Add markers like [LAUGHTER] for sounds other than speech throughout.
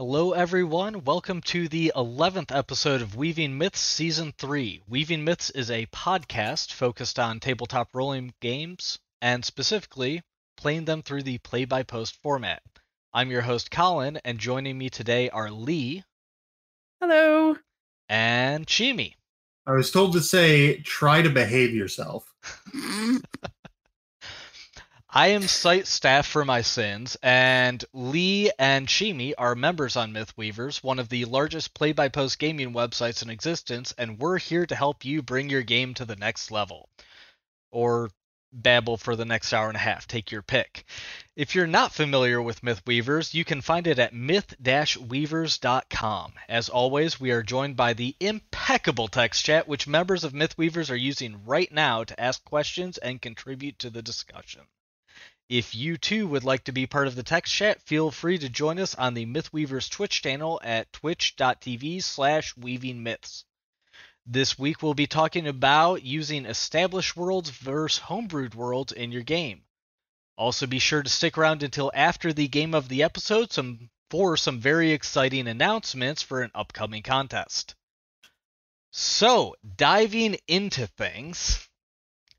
Hello, everyone. Welcome to the 11th episode of Weaving Myths Season 3. Weaving Myths is a podcast focused on tabletop rolling games and specifically playing them through the play by post format. I'm your host, Colin, and joining me today are Lee. Hello. And Chimi. I was told to say, try to behave yourself. [LAUGHS] I am site staff for my sins, and Lee and Chimi are members on Mythweavers, one of the largest play by post gaming websites in existence, and we're here to help you bring your game to the next level. Or babble for the next hour and a half. Take your pick. If you're not familiar with Mythweavers, you can find it at myth-weavers.com. As always, we are joined by the impeccable text chat, which members of Mythweavers are using right now to ask questions and contribute to the discussion. If you too would like to be part of the text chat, feel free to join us on the Mythweavers Twitch channel at twitch.tv slash weavingmyths. This week we'll be talking about using established worlds versus homebrewed worlds in your game. Also be sure to stick around until after the game of the episode some, for some very exciting announcements for an upcoming contest. So, diving into things,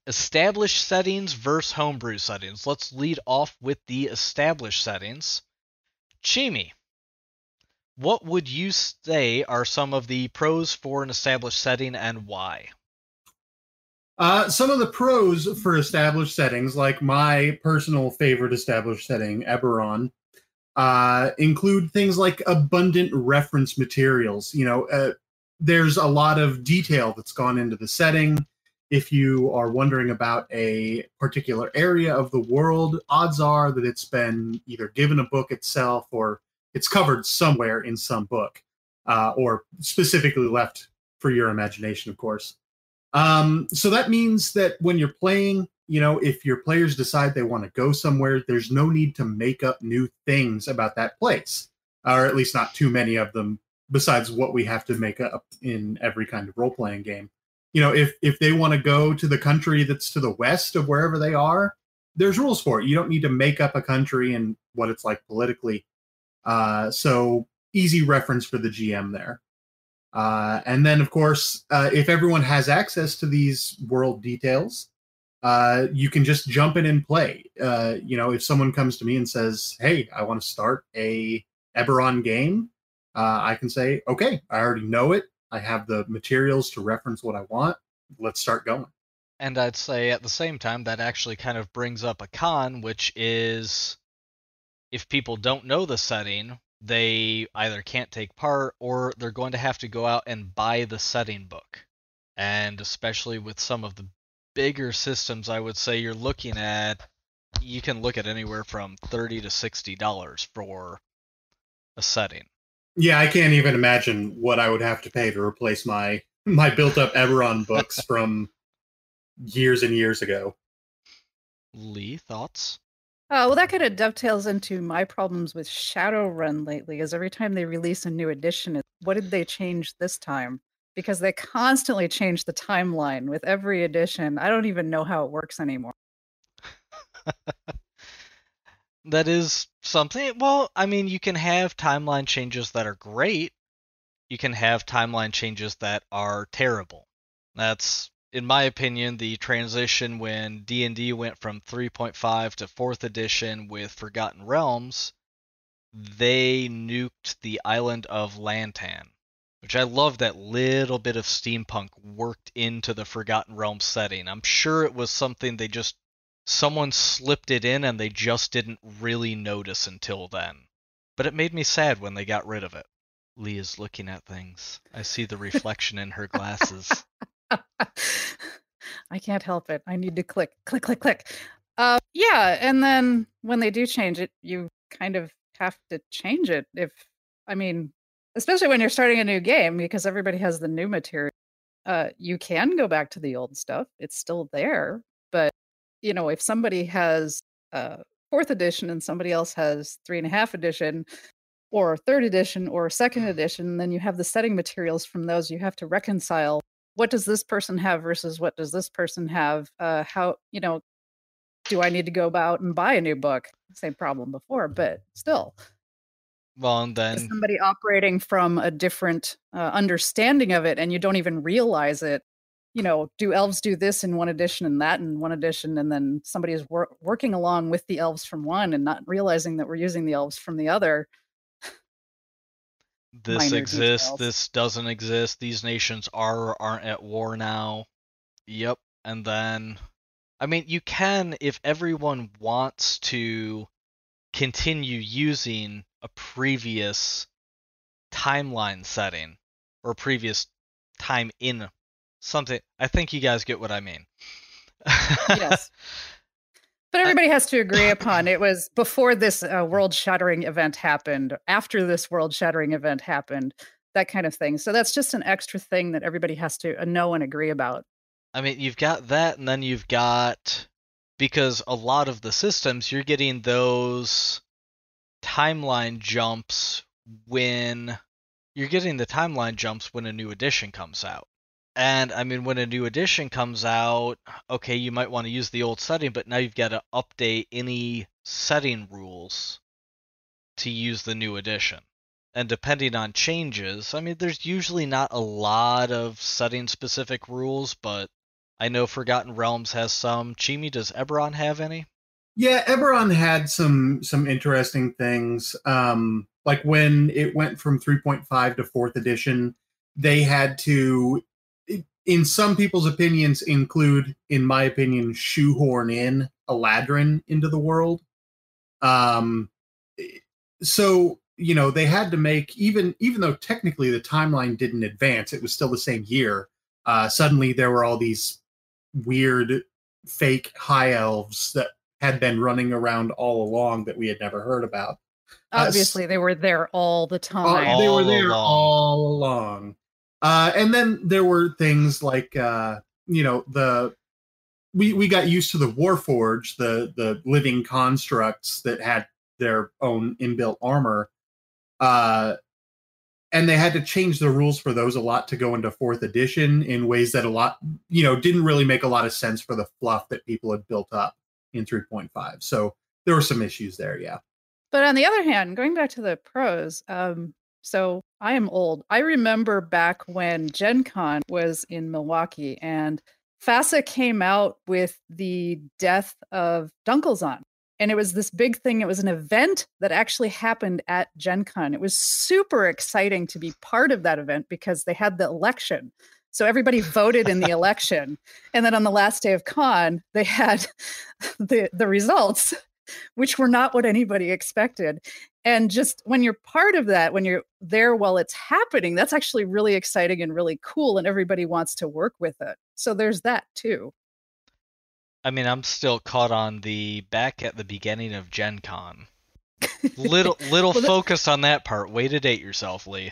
established settings versus homebrew settings. Let's lead off with the established settings. Chimi, what would you say are some of the pros for an established setting and why? Uh, some of the pros for established settings, like my personal favorite established setting, Eberron, uh, include things like abundant reference materials. You know, uh, there's a lot of detail that's gone into the setting. If you are wondering about a particular area of the world, odds are that it's been either given a book itself or it's covered somewhere in some book, uh, or specifically left for your imagination, of course. Um, so that means that when you're playing, you know, if your players decide they want to go somewhere, there's no need to make up new things about that place, or at least not too many of them, besides what we have to make up in every kind of role playing game. You know, if if they want to go to the country that's to the west of wherever they are, there's rules for it. You don't need to make up a country and what it's like politically. Uh, so easy reference for the GM there. Uh, and then, of course, uh, if everyone has access to these world details, uh, you can just jump in and play. Uh, you know, if someone comes to me and says, "Hey, I want to start a Eberron game," uh, I can say, "Okay, I already know it. I have the materials to reference what I want. Let's start going." And I'd say at the same time that actually kind of brings up a con, which is if people don't know the setting, they either can't take part or they're going to have to go out and buy the setting book. And especially with some of the bigger systems, I would say you're looking at you can look at anywhere from 30 to 60 dollars for a setting. Yeah, I can't even imagine what I would have to pay to replace my my built-up Eberron books [LAUGHS] from years and years ago. Lee, thoughts? Uh, well, that kind of dovetails into my problems with Shadowrun lately. Is every time they release a new edition, what did they change this time? Because they constantly change the timeline with every edition. I don't even know how it works anymore. [LAUGHS] that is something. Well, I mean, you can have timeline changes that are great. You can have timeline changes that are terrible. That's in my opinion the transition when D&D went from 3.5 to 4th edition with Forgotten Realms. They nuked the island of Lantan, which I love that little bit of steampunk worked into the Forgotten Realms setting. I'm sure it was something they just someone slipped it in and they just didn't really notice until then. But it made me sad when they got rid of it. Lee is looking at things. I see the reflection in her glasses. [LAUGHS] I can't help it. I need to click, click, click, click. Uh, yeah, and then when they do change it, you kind of have to change it. If I mean, especially when you're starting a new game, because everybody has the new material. Uh, you can go back to the old stuff; it's still there. But you know, if somebody has uh, fourth edition and somebody else has three and a half edition, or third edition, or second edition, then you have the setting materials from those. You have to reconcile what does this person have versus what does this person have uh how you know do i need to go about and buy a new book same problem before but still Well, and then somebody operating from a different uh, understanding of it and you don't even realize it you know do elves do this in one edition and that in one edition and then somebody is wor- working along with the elves from one and not realizing that we're using the elves from the other [LAUGHS] this minor exists, details. this doesn't exist, these nations are or aren't at war now. Yep. And then I mean you can if everyone wants to continue using a previous timeline setting or previous time in something I think you guys get what I mean. yes [LAUGHS] but everybody has to agree upon it was before this uh, world shattering event happened after this world shattering event happened that kind of thing so that's just an extra thing that everybody has to uh, know and agree about I mean, you've got that, and then you've got because a lot of the systems you're getting those timeline jumps when you're getting the timeline jumps when a new edition comes out. And I mean, when a new edition comes out, okay, you might want to use the old setting, but now you've got to update any setting rules to use the new edition. And depending on changes, I mean, there's usually not a lot of setting specific rules, but I know Forgotten Realms has some. Chimi, does Eberron have any? Yeah, Eberron had some some interesting things. Um, like when it went from 3.5 to fourth edition, they had to, in some people's opinions, include, in my opinion, shoehorn in Eladrin into the world. Um, so you know they had to make even even though technically the timeline didn't advance, it was still the same year. Uh, suddenly there were all these weird fake high elves that had been running around all along that we had never heard about. Uh, obviously they were there all the Uh, time they were there along. all along. Uh, and then there were things like uh, you know the we we got used to the Warforge, the the living constructs that had their own inbuilt armor. Uh, and they had to change the rules for those a lot to go into fourth edition in ways that a lot you know didn't really make a lot of sense for the fluff that people had built up in 3.5 so there were some issues there yeah But on the other hand, going back to the pros, um, so I am old. I remember back when Gen Con was in Milwaukee and FASA came out with the death of Dunkelzahn. And it was this big thing. It was an event that actually happened at Gen Con. It was super exciting to be part of that event because they had the election. So everybody voted in the [LAUGHS] election. And then on the last day of con, they had [LAUGHS] the, the results which were not what anybody expected. And just when you're part of that, when you're there while it's happening, that's actually really exciting and really cool, and everybody wants to work with it. So there's that too. I mean, I'm still caught on the back at the beginning of Gen Con. Little [LAUGHS] little Well, focus on that part. Way to date yourself, Lee.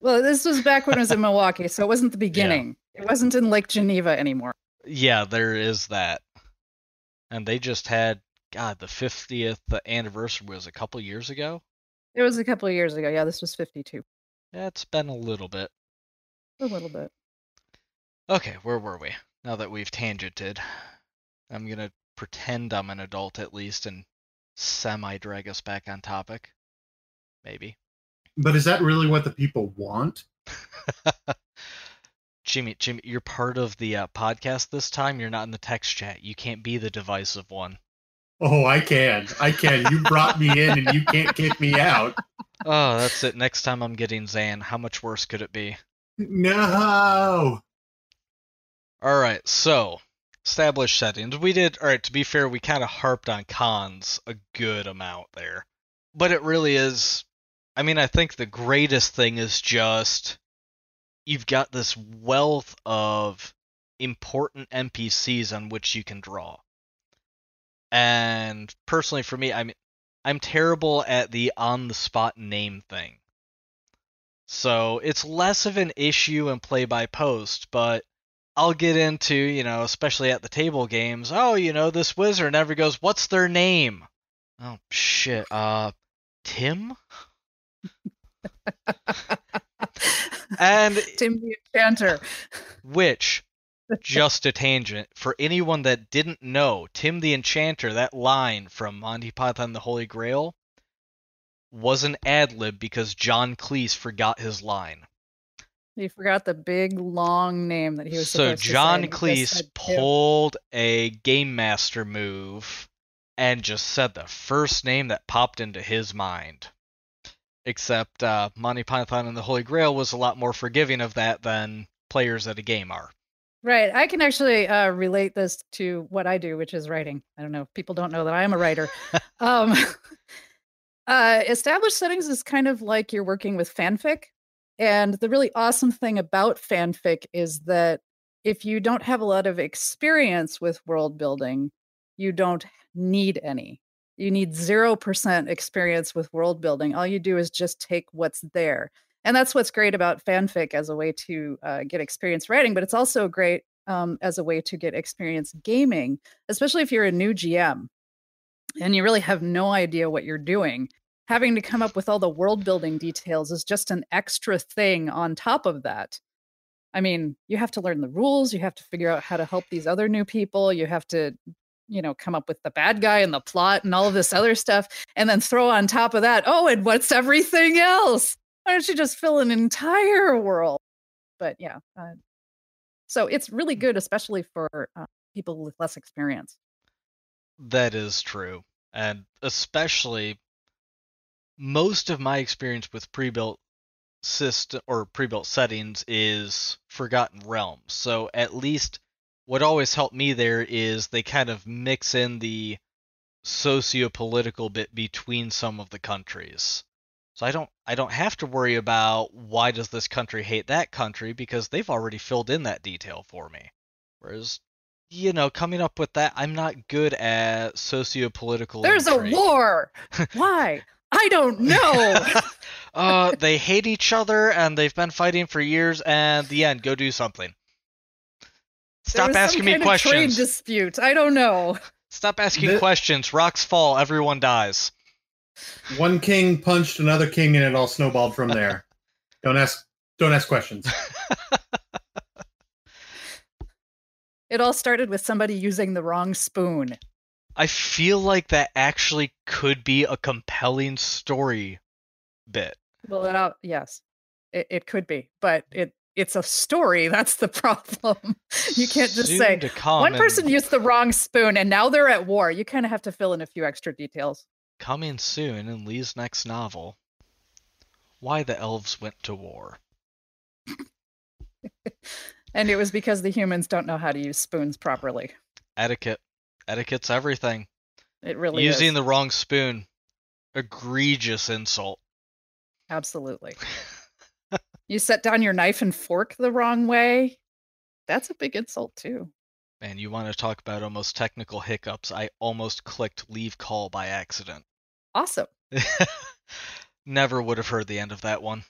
Well, this was back when i was in Milwaukee, so it wasn't the beginning. It wasn't in Lake Geneva anymore. Yeah, there is that. And they just had God, the 50th anniversary was a couple years ago. It was a couple of years ago. Yeah, this was 52. Yeah, it's been a little bit. A little bit. Okay, where were we? Now that we've tangented, I'm gonna pretend I'm an adult at least and semi drag us back on topic. Maybe. but is that really what the people want [LAUGHS] Jimmy, Jimmy, you're part of the uh, podcast this time. You're not in the text chat. You can't be the divisive one. Oh, I can. I can. You brought me in and you can't kick me out. Oh, that's it. Next time I'm getting Zan. How much worse could it be? No. All right, so established settings. We did. All right, to be fair, we kind of harped on cons a good amount there, but it really is. I mean, I think the greatest thing is just you've got this wealth of important NPCs on which you can draw. And personally, for me, I'm I'm terrible at the on the spot name thing. So it's less of an issue in play by post, but I'll get into, you know, especially at the table games, oh, you know, this wizard never goes, what's their name? Oh shit, uh Tim? [LAUGHS] And Tim the Enchanter. which just a tangent for anyone that didn't know, Tim the Enchanter, that line from Monty Python and the Holy Grail, was an ad lib because John Cleese forgot his line. He forgot the big long name that he was So supposed to say, John and he just Cleese pulled a game master move and just said the first name that popped into his mind. Except uh, Monty Python and the Holy Grail was a lot more forgiving of that than players at a game are. Right. I can actually uh, relate this to what I do, which is writing. I don't know. If people don't know that I am a writer. [LAUGHS] um, [LAUGHS] uh, established settings is kind of like you're working with fanfic. And the really awesome thing about fanfic is that if you don't have a lot of experience with world building, you don't need any. You need 0% experience with world building. All you do is just take what's there. And that's what's great about fanfic as a way to uh, get experience writing, but it's also great um, as a way to get experience gaming, especially if you're a new GM and you really have no idea what you're doing. Having to come up with all the world building details is just an extra thing on top of that. I mean, you have to learn the rules, you have to figure out how to help these other new people, you have to you know come up with the bad guy and the plot and all of this other stuff and then throw on top of that oh and what's everything else why don't you just fill an entire world but yeah uh, so it's really good especially for uh, people with less experience That is true. And especially most of my experience with pre-built system or pre-built settings is Forgotten Realms. So at least what always helped me there is they kind of mix in the socio-political bit between some of the countries. So I don't I don't have to worry about why does this country hate that country because they've already filled in that detail for me. Whereas you know, coming up with that, I'm not good at socio-political. there's a war [LAUGHS] why i don't know [LAUGHS] uh, they hate each other and they've been fighting for years. And the end, go do something. There Stop was some asking me kind of trade dispute i don't know Stop asking The- questions. Rocks fall, everyone dies. One king punched another king, and it all snowballed from there. [LAUGHS] don't ask. Don't ask questions. [LAUGHS] it all started with somebody using the wrong spoon I feel like that actually could be a compelling story bit. Well, it, out yes, it, it could be, but it it's a story. [LAUGHS] That's the problem. you can't just Soon say one in- person used the wrong spoon and now they're at war. You kind of have to fill in a few extra details. Coming soon in Lee's next novel. Why the elves went to war. [LAUGHS] And it was because the humans don't know how to use spoons properly. Etiquette. Etiquette's everything. It really Using is. the wrong spoon. Egregious insult. Absolutely. [LAUGHS] You set down your knife and fork the wrong way. That's a big insult too. Man, you want to talk about almost technical hiccups. I almost clicked leave call by accident. Awesome. [LAUGHS] Never would have heard the end of that one.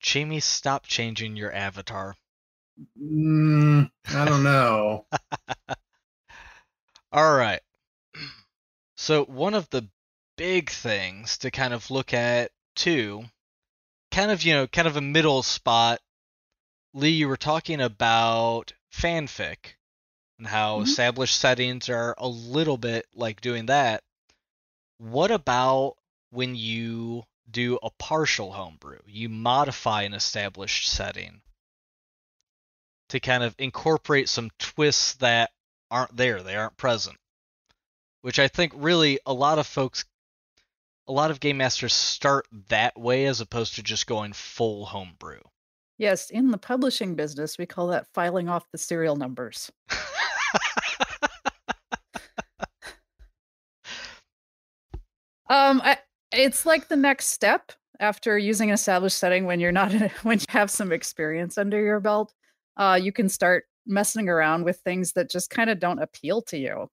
Jamie, stop changing your avatar. Mm, I don't know. [LAUGHS] All right. So, one of the big things to kind of look at too, kind of, you know, kind of a middle spot. Lee, you were talking about fanfic and how Mhm. established settings are a little bit like doing that. What about when you do a partial homebrew? You modify an established setting to kind of incorporate some twists that aren't there, they aren't present. Which I think really a lot of folks, a lot of game masters start that way as opposed to just going full homebrew. Yes, in the publishing business, we call that filing off the serial numbers. [LAUGHS] Um, I, it's like the next step after using an established setting when you're not [LAUGHS] when you have some experience under your belt. Uh, you can start messing around with things that just kind of don't appeal to you.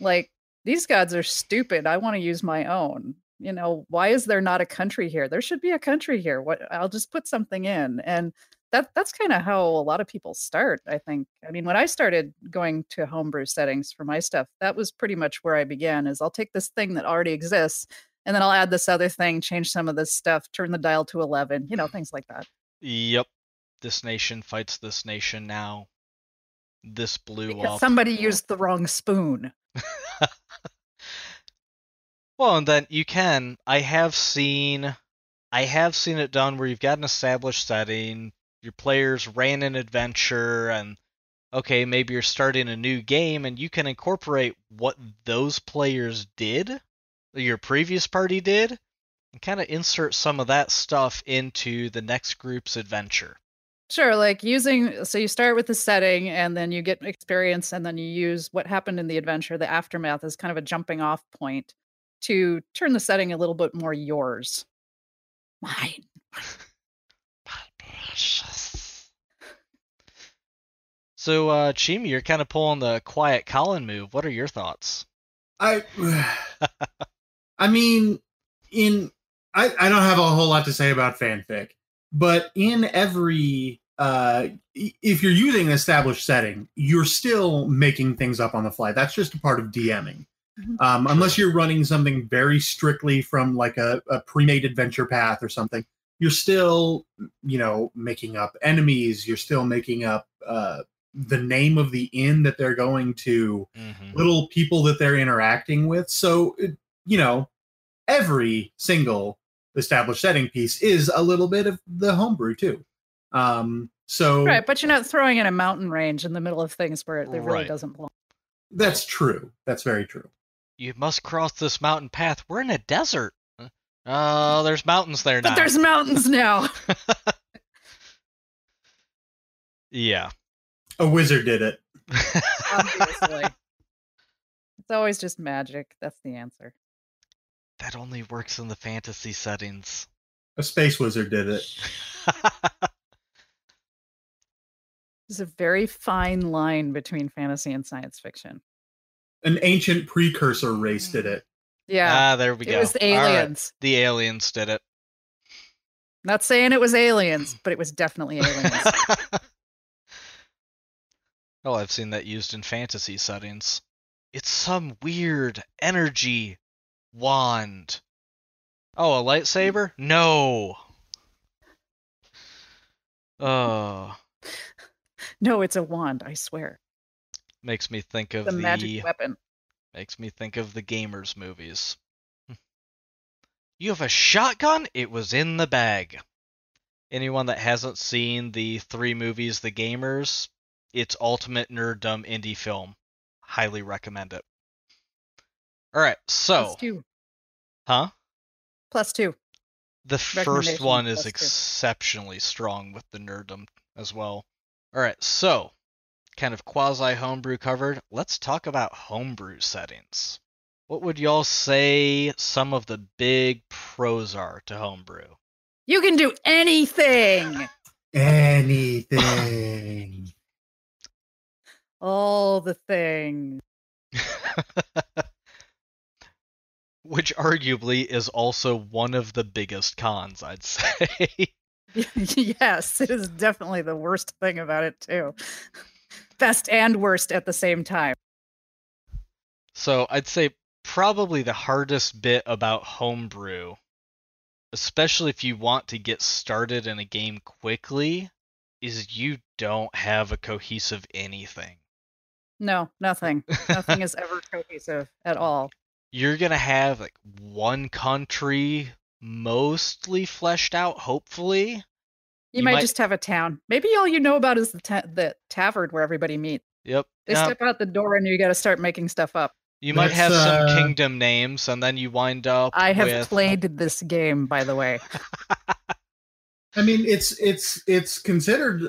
Like these gods are stupid. I want to use my own. You know, why is there not a country here? There should be a country here. What I'll just put something in and that that's kind of how a lot of people start, I think. I mean, when I started going to homebrew settings for my stuff, that was pretty much where I began is I'll take this thing that already exists and then I'll add this other thing, change some of this stuff, turn the dial to 11, you know, things like that. Yep. This nation fights this nation now. This blew Because up. somebody [LAUGHS] used the wrong spoon. Well, and then you can. I have seen, I have seen it done where you've got an established setting, your players ran an adventure, and okay, maybe you're starting a new game, and you can incorporate what those players did, your previous party did, and kind of insert some of that stuff into the next group's adventure. Sure, like using so you start with the setting and then you get experience and then you use what happened in the adventure, the aftermath as kind of a jumping off point to turn the setting a little bit more yours. Mine. My precious. So, uh, Chimi, you're kind of pulling the quiet Colin move. What are your thoughts? I, [SIGHS] I mean, in I, I don't have a whole lot to say about fanfic, but in every uh if you're using an established setting, you're still making things up on the fly. That's just a part of DMing. Mhm. Um, unless you're running something very strictly from like a, a pre-made adventure path or something, you're still, you know, making up enemies. You're still making up uh, the name of the inn that they're going to, Mm-hmm. little people that they're interacting with. So, you know, every single established setting piece is a little bit of the homebrew too. Um, so Right, but you're not throwing in a mountain range in the middle of things where it, it really Right. doesn't belong. that's true. That's very true. You must cross this mountain path. We're in a desert. Oh, there's mountains there now. But there's mountains now. [LAUGHS] yeah. A wizard did it. Obviously. [LAUGHS] it's always just magic. That's the answer. that only works in the fantasy settings. A space wizard did it. [LAUGHS] There's a very fine line between fantasy and science fiction. An ancient precursor race did hmm. it. Yeah. ah, there we it go. It was the All right, aliens. The aliens did it. Not saying it was aliens, but it was definitely aliens. [LAUGHS] oh, I've seen that used in fantasy settings. It's some weird energy wand. Oh, a lightsaber? No. Oh, [LAUGHS] no, it's a wand, I swear. makes me think of The the magic weapon. Makes me think of the gamers movies. You have a shotgun? It was in the bag. Anyone that hasn't seen the three movies The Gamers, it's ultimate nerddom indie film. Highly recommend it. All right, so, Plus two. huh? Plus two. The first one is exceptionally strong with the nerddom as well. All right, so kind of quasi homebrew covered. Let's talk about homebrew settings. What would y'all say some of the big pros are to homebrew? You can do anything. Anything. [LAUGHS] All the things. [LAUGHS] Which arguably is also one of the biggest cons, I'd say. [LAUGHS] yes, it is definitely the worst thing about it too. Best and worst at the same time. So I'd say probably the hardest bit about homebrew, especially if you want to get started in a game quickly, is you don't have a cohesive anything. No, nothing. Nothing is ever [LAUGHS] cohesive at all. You're gonna have like one country mostly fleshed out, hopefully. You, You might, might- just have a town. Maybe all you know about is the ta- the tavern where everybody meets. Yep. They Now, step out the door and you got to start making stuff up. you might That's, have some uh, kingdom names, and then you wind up. I have with... played this game, by the way. [LAUGHS] I mean, it's it's it's considered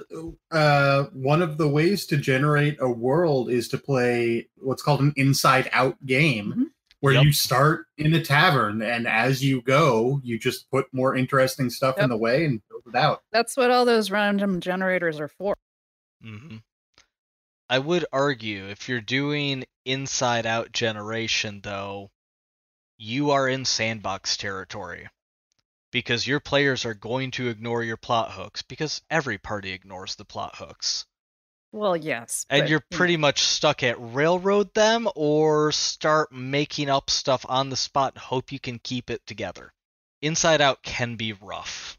uh, one of the ways to generate a world is to play what's called an inside out game, Mhm. Where Yep. you start in a tavern and as you go, you just put more interesting stuff in the way and build it out. That's what all those random generators are for. mm-hmm. I would argue if you're doing inside out generation, though, you are in sandbox territory. Because your players are going to ignore your plot hooks, because every party ignores the plot hooks. Well, yes. And but, you're you know, pretty much stuck at railroad them or start making up stuff on the spot and hope you can keep it together. Inside out can be rough.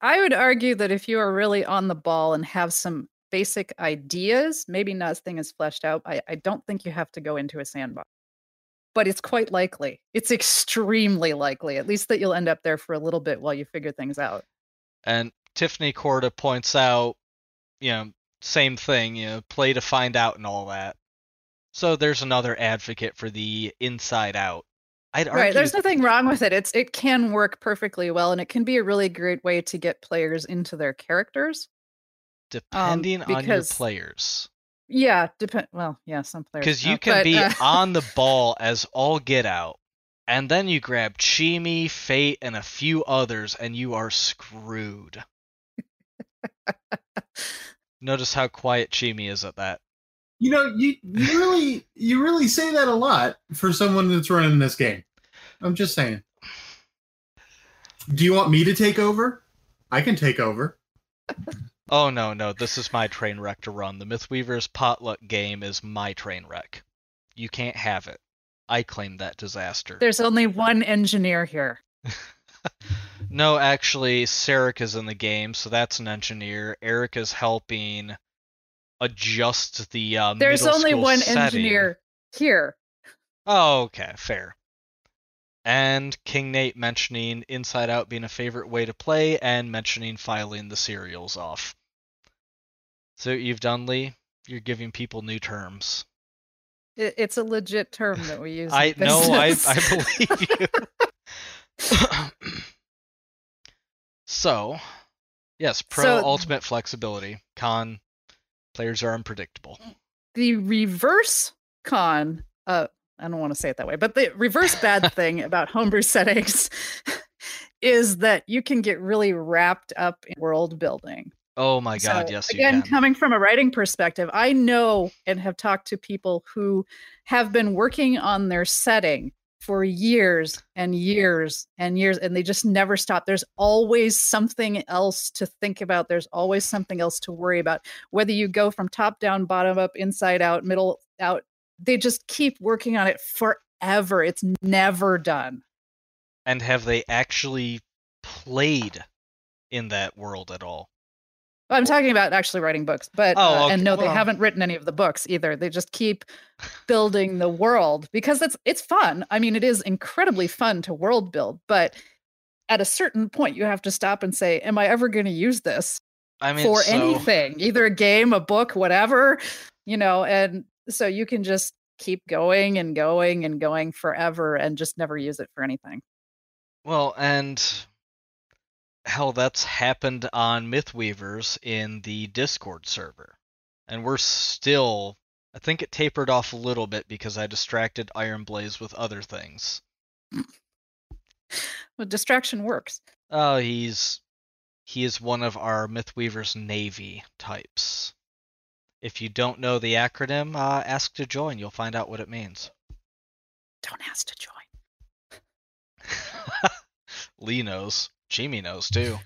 I would argue that if you are really on the ball and have some basic ideas, maybe nothing is fleshed out. I, I don't think you have to go into a sandbox. but it's quite likely. It's extremely likely, at least that you'll end up there for a little bit while you figure things out. And Tiffany Corda points out, you know, same thing, you know, play to find out and all that. So there's another advocate for the inside out. I'd argue Right. There's nothing wrong with it. It's it can work perfectly well and it can be a really great way to get players into their characters. depending on your players. Yeah, depend well, yeah, some players. Because you can but, be uh, on the [LAUGHS] ball as all get out, and then you grab Chimi, Fate, and a few others, and you are screwed. [LAUGHS] Notice how quiet Chimi is at that. You know, you, you really you really say that a lot for someone that's running this game. I'm just saying. Do you want me to take over? I can take over. Oh no, no, this is my train wreck to run. The Mythweaver's potluck game is my train wreck. You can't have it. I claim that disaster. There's only one engineer here. [LAUGHS] [LAUGHS] No, actually, Sarek is in the game, so that's an engineer. Eric is helping adjust the uh, There's only one setting. engineer here. Oh, okay, fair. And King Nate mentioning Inside Out being a favorite way to play, and mentioning filing the serials off. So you've done, Lee. You're giving people new terms. It's a legit term that we use. I know, I. I believe you. [LAUGHS] [COUGHS] so, yes, pro So- ultimate flexibility. Con players are unpredictable. the reverse con uh i don't want to say it that way but the reverse [LAUGHS] bad thing about homebrew settings [LAUGHS] is that you can get really wrapped up in world building Oh my god, So, yes you again coming from a writing perspective i know and have talked to people who have been working on their setting for years and years and years and they just never stop. There's always something else to think about. There's always something else to worry about. Whether you go from top down bottom up inside out middle out they just keep working on it forever. It's never done. And have they actually played in that world at all? I'm talking about actually writing books, but Oh, uh, and no, they haven't written any of the books either. They just keep building the world because it's it's fun. I mean, it is incredibly fun to world build, but at a certain point, you have to stop and say, "Am I ever going to use this I mean, for so, anything? Either a game, a book, whatever." You know, and so you can just keep going and going and going forever and just never use it for anything. Well, and hell, that's happened on Mythweavers in the Discord server. And we're still. I think it tapered off a little bit because I distracted Iron Blaze with other things. [LAUGHS] Well, distraction works. Oh, he's. He is one of our Mythweavers Navy types. If you don't know the acronym, uh, ask to join. You'll find out what it means. Don't ask to join. [LAUGHS] Lee knows. Jimmy knows too.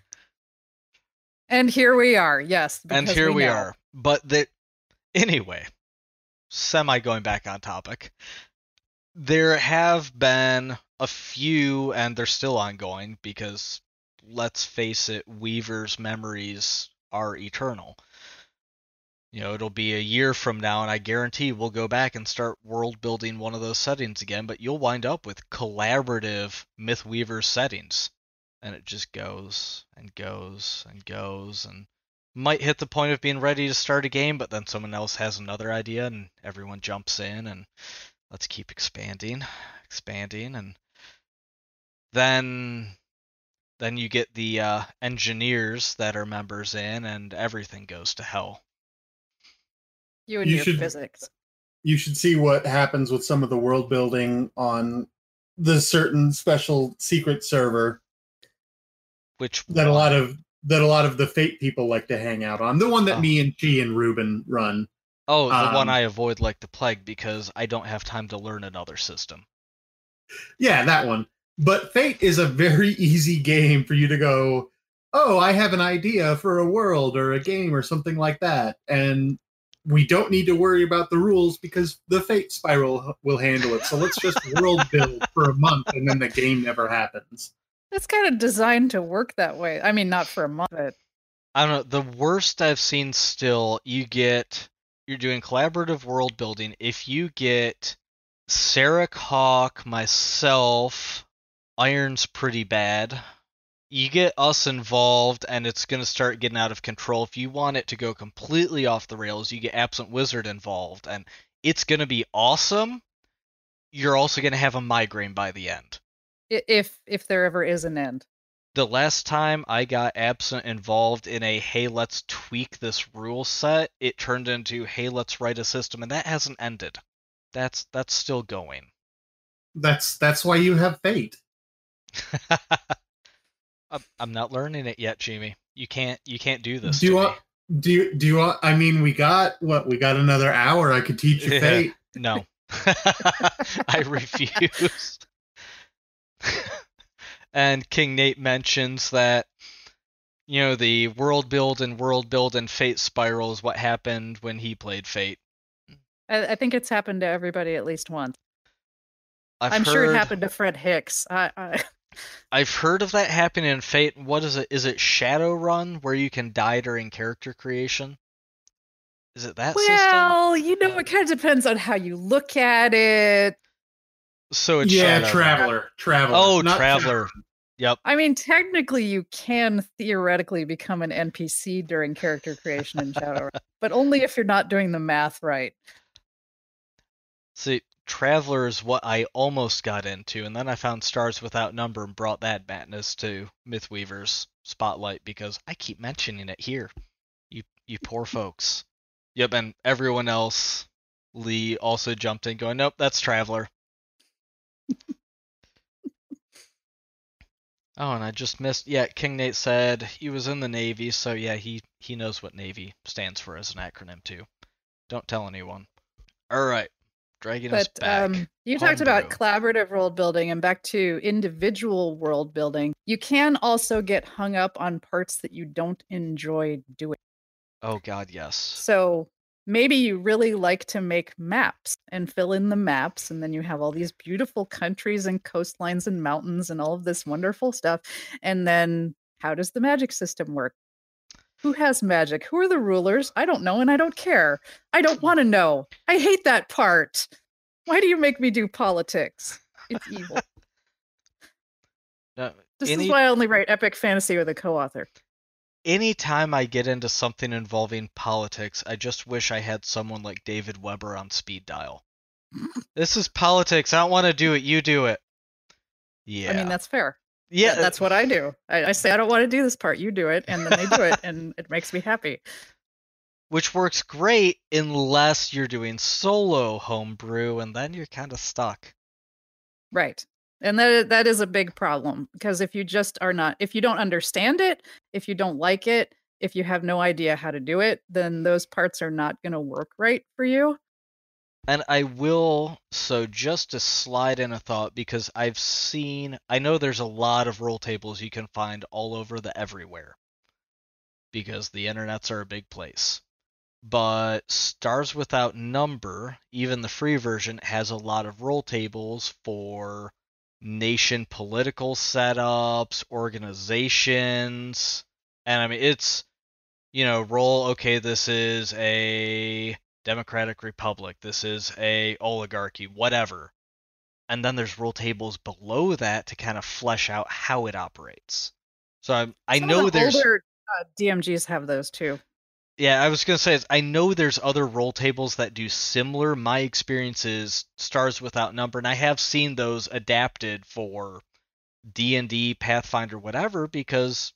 And here we are. Yes, and here we, know. are. But the anyway, semi going back on topic. There have been a few, and they're still ongoing because let's face it, Weaver's memories are eternal. You know, it'll be a year from now, and I guarantee we'll go back and start world building one of those settings again, but you'll wind up with collaborative Mythweaver settings. And it just goes and goes and goes and might hit the point of being ready to start a game, but then someone else has another idea and everyone jumps in and let's keep expanding, expanding, and then then you get the uh, engineers that are members in, and everything goes to hell. You and You your should- physics. You should see what happens with some of the world building on the certain special secret server Which that a lot of that a lot of the fate people like to hang out on. The one that Oh. me and Chi and Ruben run. oh the one um, I avoid like the plague because I don't have time to learn another system. Yeah, that one. But Fate is a very [LAUGHS] easy game for you to go, "Oh, I have an idea for a world or a game or something like that." And we don't need to worry about the rules because the Fate spiral will handle it. So let's just [LAUGHS] world build for a month and then the game never happens. It's kind of designed to work that way. I mean, not for a month, but I don't know. The worst I've seen still, you get you're doing collaborative world building. If you get Sarah Hawk, myself, Iron's pretty bad. You get us involved, and it's going to start getting out of control. If you want it to go completely off the rails, you get Absent Wizard involved, and it's going to be awesome. You're also going to have a migraine by the end. I- If if there ever is an end. The last time I got Absent involved in a hey, let's tweak this rule set, it turned into hey, let's write a system, and that hasn't ended. That's that's still going. That's that's why you have fate. [LAUGHS] I'm, I'm not learning it yet, Jimmy. You can't you can't do this. Do you to want? Do you do you want? I mean, we got what? We got another hour. I could teach you Yeah. [LAUGHS] fate. No, [LAUGHS] I refuse. [LAUGHS] and King Nate mentions that you know the world build and world build and Fate spiral is what happened when he played Fate. I, I think it's happened to everybody at least once. I've I'm sure it happened to Fred Hicks. I, I, [LAUGHS] I've heard of that happening in Fate. What is it? Is it Shadowrun where you can die during character creation? Is it that system? well, you know, uh, it kind of depends on how you look at it. So it's yeah, Shadowrun. traveler, traveler. Oh, not Traveler. Yep. I mean, technically, you can theoretically become an NPC during character creation in Shadowrun, [LAUGHS] but only if you're not doing the math right. See, Traveler is what I almost got into, and then I found Stars Without Number and brought that madness to Mythweaver's spotlight because I keep mentioning it here. You you poor folks. Yep, and everyone else, Lee also jumped in going, Nope, that's Traveler. [LAUGHS] oh, and I just missed yeah, King Nate said he was in the Navy, so yeah, he, he knows what Navy stands for as an acronym too. Don't tell anyone. Alright. Dragging us back. um, you talked about collaborative world building and back to individual world building. You can also get hung up on parts that you don't enjoy doing. Oh God, yes. So maybe you really like to make maps and fill in the maps, and then you have all these beautiful countries and coastlines and mountains and all of this wonderful stuff. And then how does the magic system work? Who has magic? Who are the rulers? I don't know, and I don't care. I don't hmm. want to know. I hate that part. Why do you make me do politics? It's evil. [LAUGHS] No, This any is why I only write epic fantasy with a co-author. Anytime I get into something involving politics, I just wish I had someone like David Weber on speed dial. this is politics. I don't want to do it. You do it. Yeah. I mean, that's fair. yeah. Th- that's what I do. I, I say I don't want to do this part. You do it, and then they do it, [LAUGHS] and it makes me happy. which works great unless you're doing solo homebrew, and then you're kind of stuck. Right. And that that is a big problem because if you just are not if you don't understand it, if you don't like it, if you have no idea how to do it, then those parts are not going to work right for you. And I will, so just to slide in a thought, because I've seen, I know there's a lot of roll tables you can find all over the everywhere, because the internets are a big place. But Stars Without Number, even the free version, has a lot of roll tables for nation political setups, organizations, and I mean, it's, you know, roll, okay, this is a democratic republic. This is a oligarchy whatever. And then there's rule tables below that to kind of flesh out how it operates. So I'm, i know the there's older uh, DMGs have those too. Yeah i was to say i know there's other roll tables that do similar my experience is stars without number and i have seen those adapted for d&d pathfinder whatever because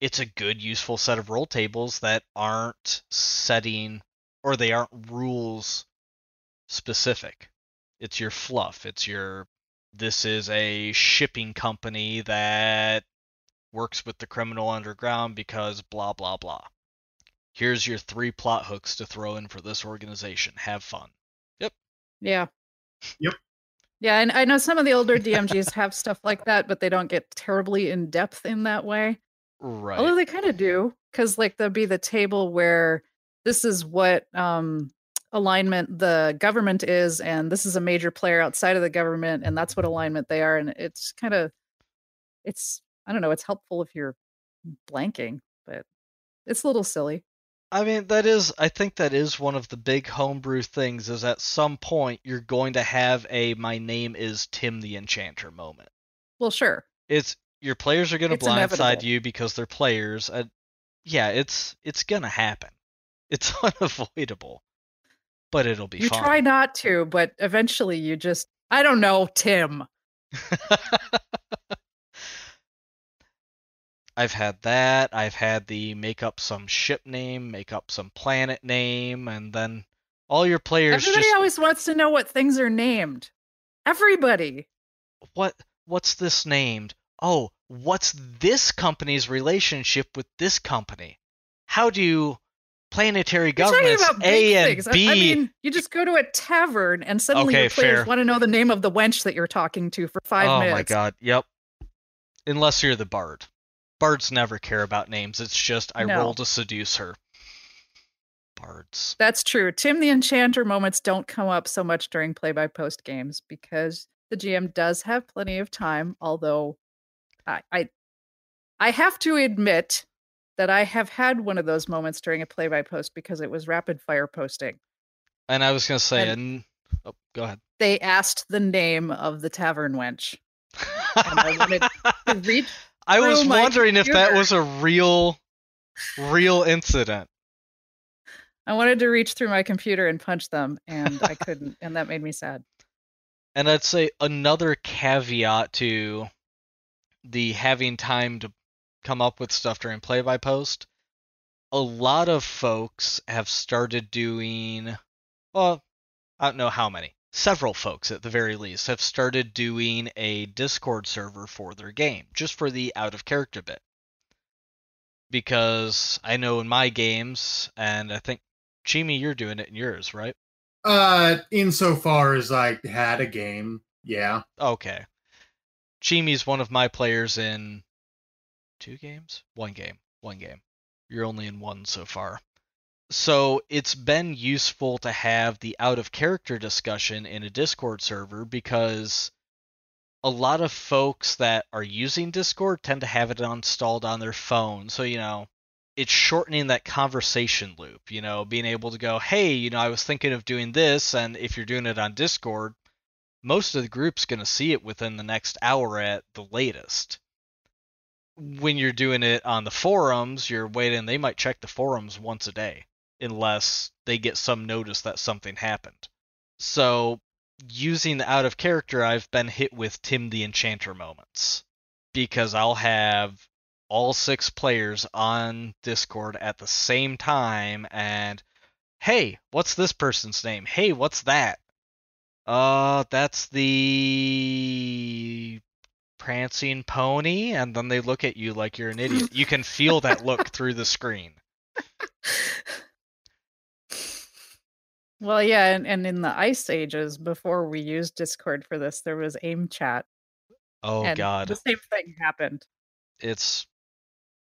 it's a good useful set of roll tables that aren't setting or they aren't rules specific. It's your fluff. It's your this is a shipping company that works with the criminal underground because blah blah blah. Here's your three plot hooks to throw in for this organization. Have fun. Yep. Yeah. Yep. Yeah, and I know some of the older [LAUGHS] DMGs have stuff like that, but they don't get terribly in depth in that way. Right. Although they kind of do, because like there'll be the table where this is what um, alignment the government is, and this is a major player outside of the government, and that's what alignment they are. And it's kind of, it's I don't know, it's helpful if you're blanking, but it's a little silly. I mean, that is, I think that is one of the big homebrew things is at some point you're going to have a my name is Tim the Enchanter moment. Well, sure. It's your players are going to blindside inevitable. you because they're players. Yeah, it's it's going to happen. [LAUGHS] It's unavoidable. But it'll be You fun. try not to, but eventually you just I don't know, Tim. [LAUGHS] I've had that. I've had the make up some ship name, make up some planet name, and then all your players Everybody just always wants to know what things are named. Everybody. what what's this named? Oh, what's this company's relationship with this company? How do planetary governments about A and things. I- B I mean, you just go to a tavern and suddenly Okay, your players fair. want to know the name of the wench that you're talking to for five oh minutes. Oh my god, yep. Unless you're the bard. Bards never care about names. It's just I No. roll to seduce her. Bards. That's true. Tim the Enchanter moments don't come up so much during play by post games because the GM does have plenty of time, although I, I I have to admit that I have had one of those moments during a play by post because it was rapid fire posting. And I was gonna say, And- and oh, go ahead. They asked the name of the tavern wench. And I wanted to reach [LAUGHS] I was wondering if that was a real, real incident. I wanted to reach through my computer and punch them, and I couldn't, and that made me sad. And I'd say another caveat to the having time to come up with stuff during play by post. A lot of folks have started doing, well, I don't know how many. Several folks, at the very least, have started doing a Discord server for their game, just for the out of character bit. Because I know in my games, and I think Chimi, you're doing it in yours, right? Uh, insofar as I had a game, yeah. Okay. Chimi's one of my players in two games? One game. One game. You're only in one so far. So it's been useful to have the out of character discussion in a Discord server because a lot of folks that are using Discord tend to have it installed on their phone. So, you know, it's shortening that conversation loop, you know, being able to go, hey, you know, I was thinking of doing this. And if you're doing it on Discord, most of the group's going to see it within the next hour at the latest. When you're doing it on the forums, you're waiting, they might check the forums once a day unless they get some notice that something happened. So, using the out of character, I've been hit with Tim the Enchanter moments because I'll have all six players on Discord at the same time and hey, what's this person's name? Hey, what's that? Uh, that's the prancing pony, and then they look at you like you're an idiot. You can feel that look through the screen. [LAUGHS] Well, yeah, and, and in the ice ages, before we used Discord for this, there was AIM chat. Oh and god. The same thing happened. It's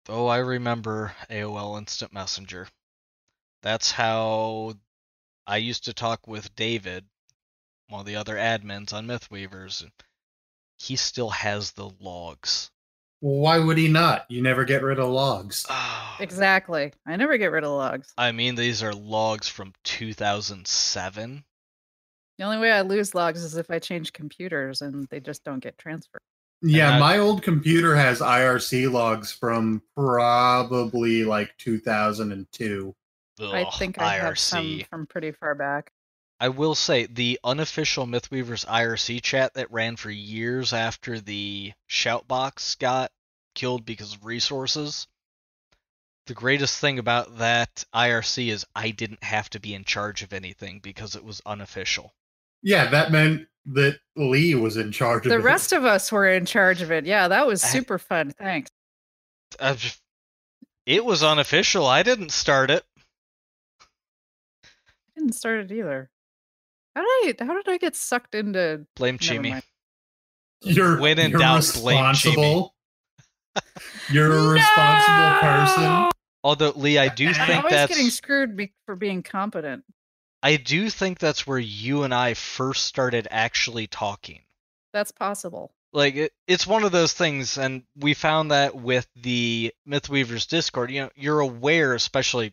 oh, I remember AOL Instant Messenger. That's how I used to talk with David, one of the other admins on Mythweavers. He still has the logs. Why would he not? You never get rid of logs. Oh, Exactly. I never get rid of logs. I mean, these are logs from 2007. The only way I lose logs is if I change computers and they just don't get transferred. Yeah, I- my old computer has IRC logs from probably like 2002. I think I have some from pretty far back. I will say the unofficial Mythweavers IRC chat that ran for years after the Shoutbox got killed because of resources. The greatest thing about that IRC is I didn't have to be in charge of anything because it was unofficial. Yeah, that meant that Lee was in charge of The rest of us were in charge of it. Yeah, that was I- super fun. Thanks. I've just- it was unofficial. I didn't start it. I didn't start it either. How did I how did I get sucked into Blame Never Chimi. You're, When in you're doubt, blame responsible. You're a responsible person. Although Lee, I do I'm I'm think always that's getting screwed be- for being competent. I do think that's where you and I first started actually talking. That's possible. like it, it's one of those things and we found that with the mythweavers discord you know you're aware especially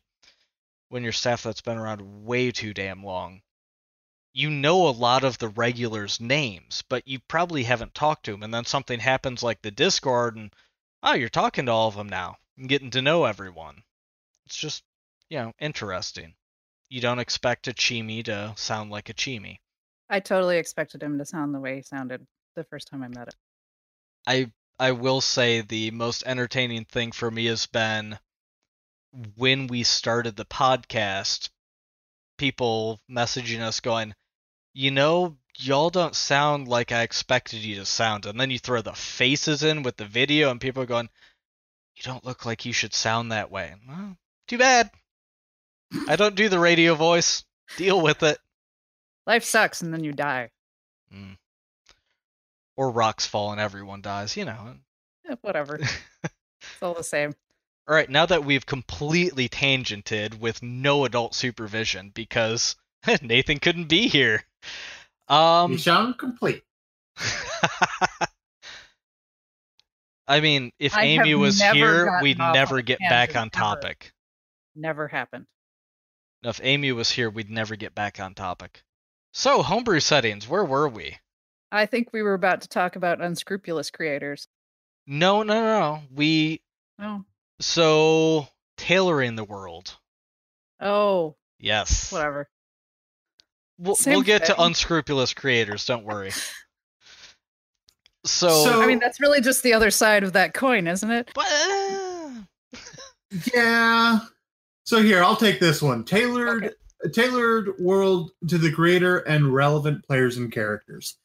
when you're staff that's been around way too damn long, you know a lot of the regulars' names, but you probably haven't talked to them. And then something happens like the Discord, and oh, you're talking to all of them now and getting to know everyone. It's just, you know, interesting. You don't expect a Chimi to sound like a Chimi. I totally expected him to sound the way he sounded the first time I met him. I I will say the most entertaining thing for me has been when we started the podcast, people messaging us going, you know, y'all don't sound like I expected you to sound. And then you throw the faces in with the video, and people are going, you don't look like you should sound that way. Well, too bad. I don't do the radio voice. Deal with it. Life sucks, and then you die. Mm. Or rocks fall and everyone dies, you know. Eh, whatever. [LAUGHS] it's all the same. All right, now that we've completely tangented with no adult supervision because [LAUGHS] Nathan couldn't be here. Um, Mission complete. [LAUGHS] I mean, if I Amy was here, we'd never get back tangent on ever. topic. Never happened. Now, If Amy was here, we'd never get back on topic. So, homebrew settings, where were we? I think we were about to talk about unscrupulous creators. No, no, no, no. We Oh, so tailoring the world. oh, Yes. whatever. We'll, we'll get to unscrupulous creators. Don't worry. So, So- I mean, that's really just the other side of that coin, isn't it? but, [LAUGHS] uh, Yeah. So here, I'll take this one. Tailored tailored world to the creator and relevant players and characters.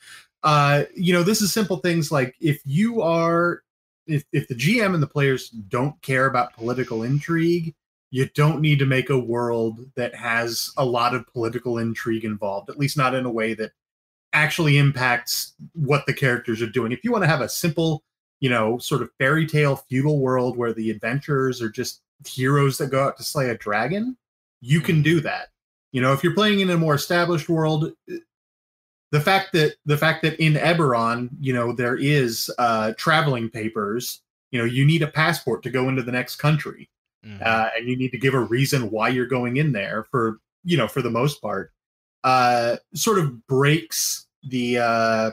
Uh, you know, this is simple things like if you are if if the GM and the players don't care about political intrigue, you don't need to make a world that has a lot of political intrigue involved, at least not in a way that actually impacts what the characters are doing. If you want to have a simple, you know, sort of fairy tale feudal world where the adventurers are just heroes that go out to slay a dragon, you can do that. You know, if you're playing in a more established world, the fact that the fact that in Eberron, you know, there is uh, traveling papers. You know, you need a passport to go into the next country, mhm. uh, and you need to give a reason why you're going in there. For you know, for the most part, uh, sort of breaks the uh,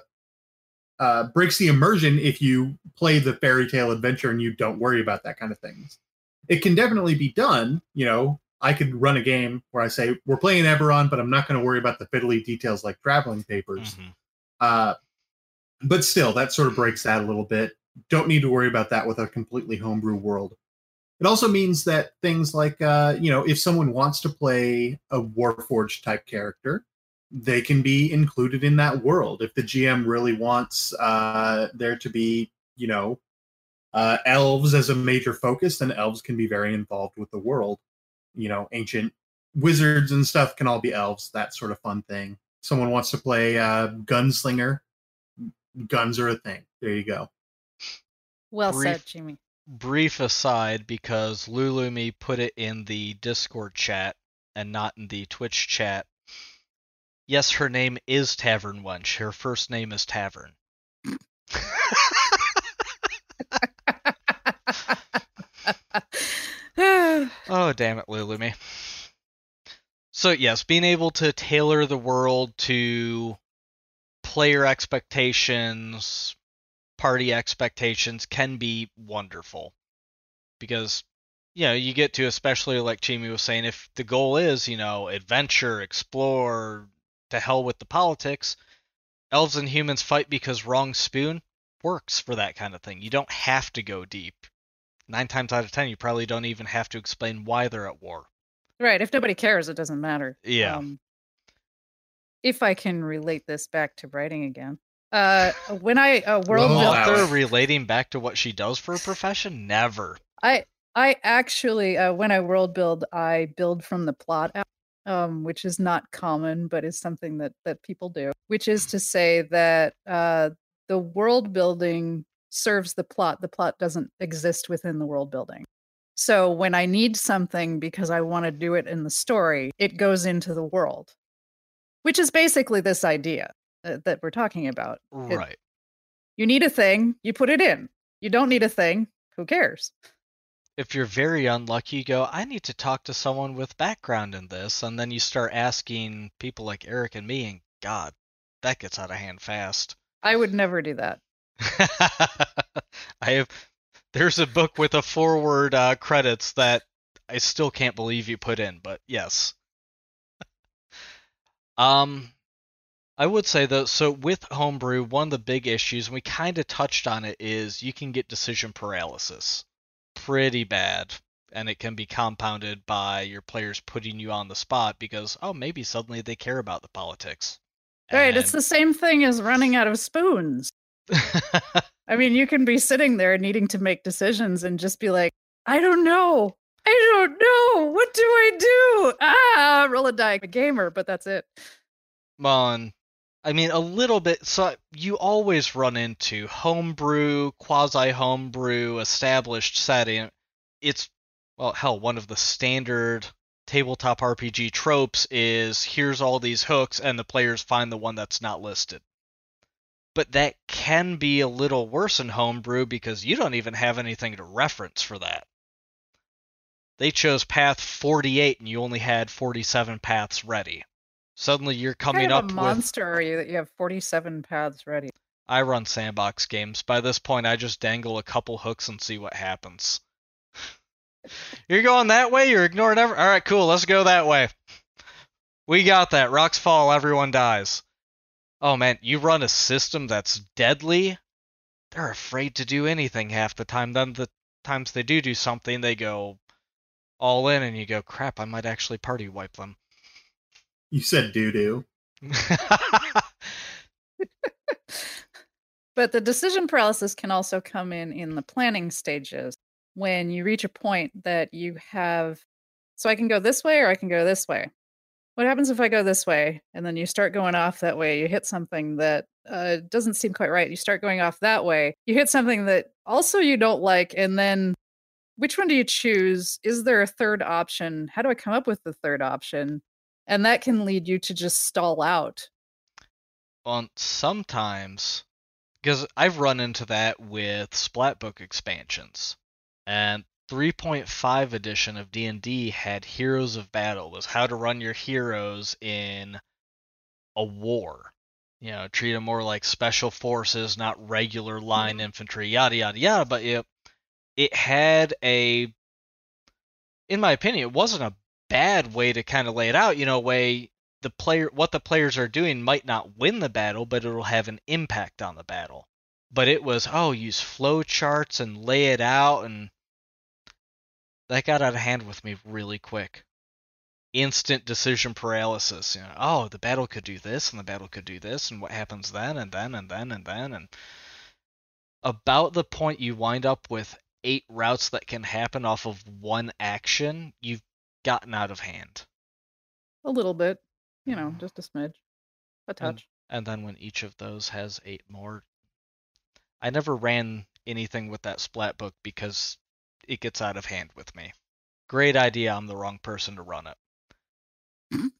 uh, breaks the immersion if you play the fairy tale adventure and you don't worry about that kind of things. It can definitely be done. You know, I could run a game where I say we're playing Eberron, but I'm not going to worry about the fiddly details like traveling papers. Mhm. Uh, but still, that sort of breaks that a little bit. Don't need to worry about that with a completely homebrew world. It also means that things like, uh, you know, if someone wants to play a Warforged type character, they can be included in that world. If the GM really wants uh, there to be, you know, uh, elves as a major focus, then elves can be very involved with the world. You know, ancient wizards and stuff can all be elves, that sort of fun thing. Someone wants to play uh, gunslinger, guns are a thing. There you go. Well Brief- said, Jimmy. Brief aside, because Lulumi put it in the Discord chat and not in the Twitch chat. Yes, her name is Tavern Wench. Her first name is Tavern. [LAUGHS] Oh, damn it, Lulumi. So, yes, being able to tailor the world to player expectations, party expectations can be wonderful. Because, you know, you get to, especially like Chimi was saying, if the goal is, you know, adventure, explore, to hell with the politics, elves and humans fight because wrong spoon works for that kind of thing. You don't have to go deep nine times out of ten, you probably don't even have to explain why they're at war. right. If nobody cares, it doesn't matter. Yeah. Um, if I can relate this back to writing again, uh, when I uh, world Whoa. Author relating back to what she does for a profession? Never. I I actually uh, when I world build, I build from the plot out, um, which is not common, but is something that that people do. Which is to say that uh, the world building serves the plot. The plot doesn't exist within the world building. So when I need something because I want to do it in the story, it goes into the world, which is basically this idea uh, that we're talking about. It- Right. You need a thing, you put it in. You don't need a thing, who cares? if you're very unlucky, you go, I need to talk to someone with background in this, and then you start asking people like Eric and me, and God, that gets out of hand fast. I would never do that. [LAUGHS] I have. There's a book with a forward uh, credits that I still can't believe you put in, but yes. [LAUGHS] um, I would say though, so with homebrew, one of the big issues, and we kind of touched on it, is you can get decision paralysis, pretty bad, and it can be compounded by your players putting you on the spot because oh maybe suddenly they care about the politics. Right, it's the same thing as running out of spoons. [LAUGHS] I mean, you can be sitting there needing to make decisions and just be like, I don't know. I don't know. What do I do? Ah, roll a die, a gamer, but that's it. Mon, I mean, a little bit. So you always run into homebrew, quasi homebrew, established setting. It's, well, hell, one of the standard tabletop RPG tropes is here's all these hooks, and the players find the one that's not listed. But that can be a little worse in homebrew because you don't even have anything to reference for that. They chose path 48 and you only had 47 paths ready. Suddenly you're coming kind of up a with monster are you that you have 47 paths ready? I run sandbox games. By this point, I just dangle a couple hooks and see what happens. [LAUGHS] you're going that way? You're ignoring every. All right, cool. Let's go that way. We got that. Rocks fall, everyone dies. Oh man, you run a system that's deadly. They're afraid to do anything half the time. Then the times they do do something, they go all in, and you go, crap. I might actually party wipe them. You said doo doo. [LAUGHS] But the decision paralysis can also come in in the planning stages when you reach a point that you have. So I can go this way or I can go this way. What happens if I go this way and then you start going off that way? You hit something that uh, doesn't seem quite right. You start going off that way. You hit something that also you don't like. And then which one do you choose? Is there a third option? How do I come up with the third option? And that can lead you to just stall out. on sometimes because I've run into that with Splatbook expansions, and 3.5 edition of D&D had Heroes of Battle was how to run your heroes in a war. You know, treat them more like special forces, not regular line mm-hmm. infantry, yada yada yada. But it it had a, in my opinion, it wasn't a bad way to kind of lay it out. You know, way the player what the players are doing might not win the battle, but it'll have an impact on the battle. But it was oh, use flow charts and lay it out, and that got out of hand with me really quick. Instant decision paralysis. You know, oh, the battle could do this, and the battle could do this, and what happens then, and then, and then, and then, and about the point you wind up with eight routes that can happen off of one action, you've gotten out of hand. A little bit, you know, mm-hmm. just a smidge, a touch. And then when each of those has eight more, I never ran anything with that splat book because it gets out of hand with me. Great idea. I'm the wrong person to run it. [LAUGHS]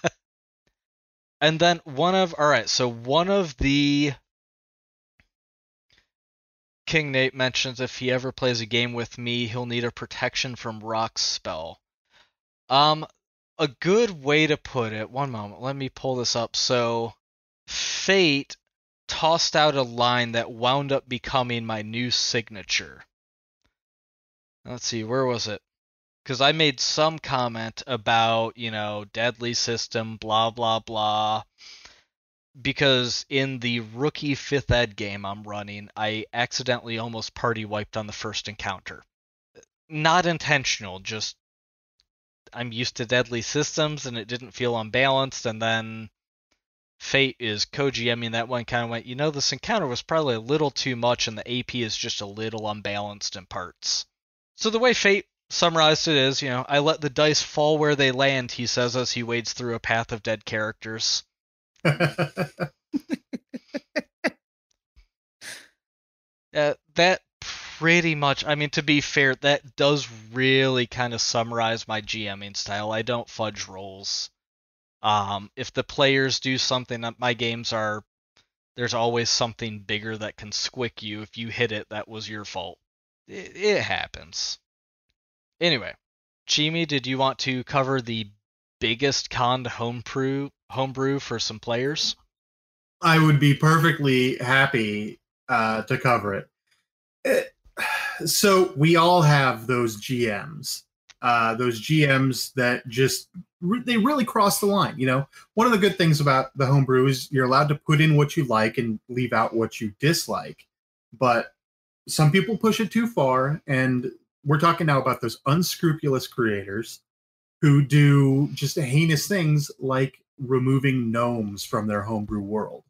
[LAUGHS] and then one of all right, so one of the King Nate mentions if he ever plays a game with me, he'll need a protection from rocks spell. Um, a good way to put it. One moment, let me pull this up. So, Fate tossed out a line that wound up becoming my new signature. Let's see, where was it? Because I made some comment about, you know, deadly system, blah, blah, blah. Because in the rookie 5th ed game I'm running, I accidentally almost party wiped on the first encounter. Not intentional, just I'm used to deadly systems and it didn't feel unbalanced, and then Fate is Koji. I mean, that one kind of went, you know, this encounter was probably a little too much and the AP is just a little unbalanced in parts. So the way Fate summarized it is, you know, I let the dice fall where they land, he says as he wades through a path of dead characters. [LAUGHS] Uh, that pretty much, I mean, to be fair, that does really kind of summarize my GMing style. I don't fudge rolls. Um, if the players do something my games are, there's always something bigger that can squick you. If you hit it, that was your fault. it, it happens. Anyway, Chimi, did you want to cover the biggest con homebrew homebrew for some players? I would be perfectly happy uh, to cover it. it. So we all have those GMs, uh, those GMs that just they really cross the line. You know, one of the good things about the homebrew is you're allowed to put in what you like and leave out what you dislike, but some people push it too far, and we're talking now about those unscrupulous creators who do just heinous things like removing gnomes from their homebrew world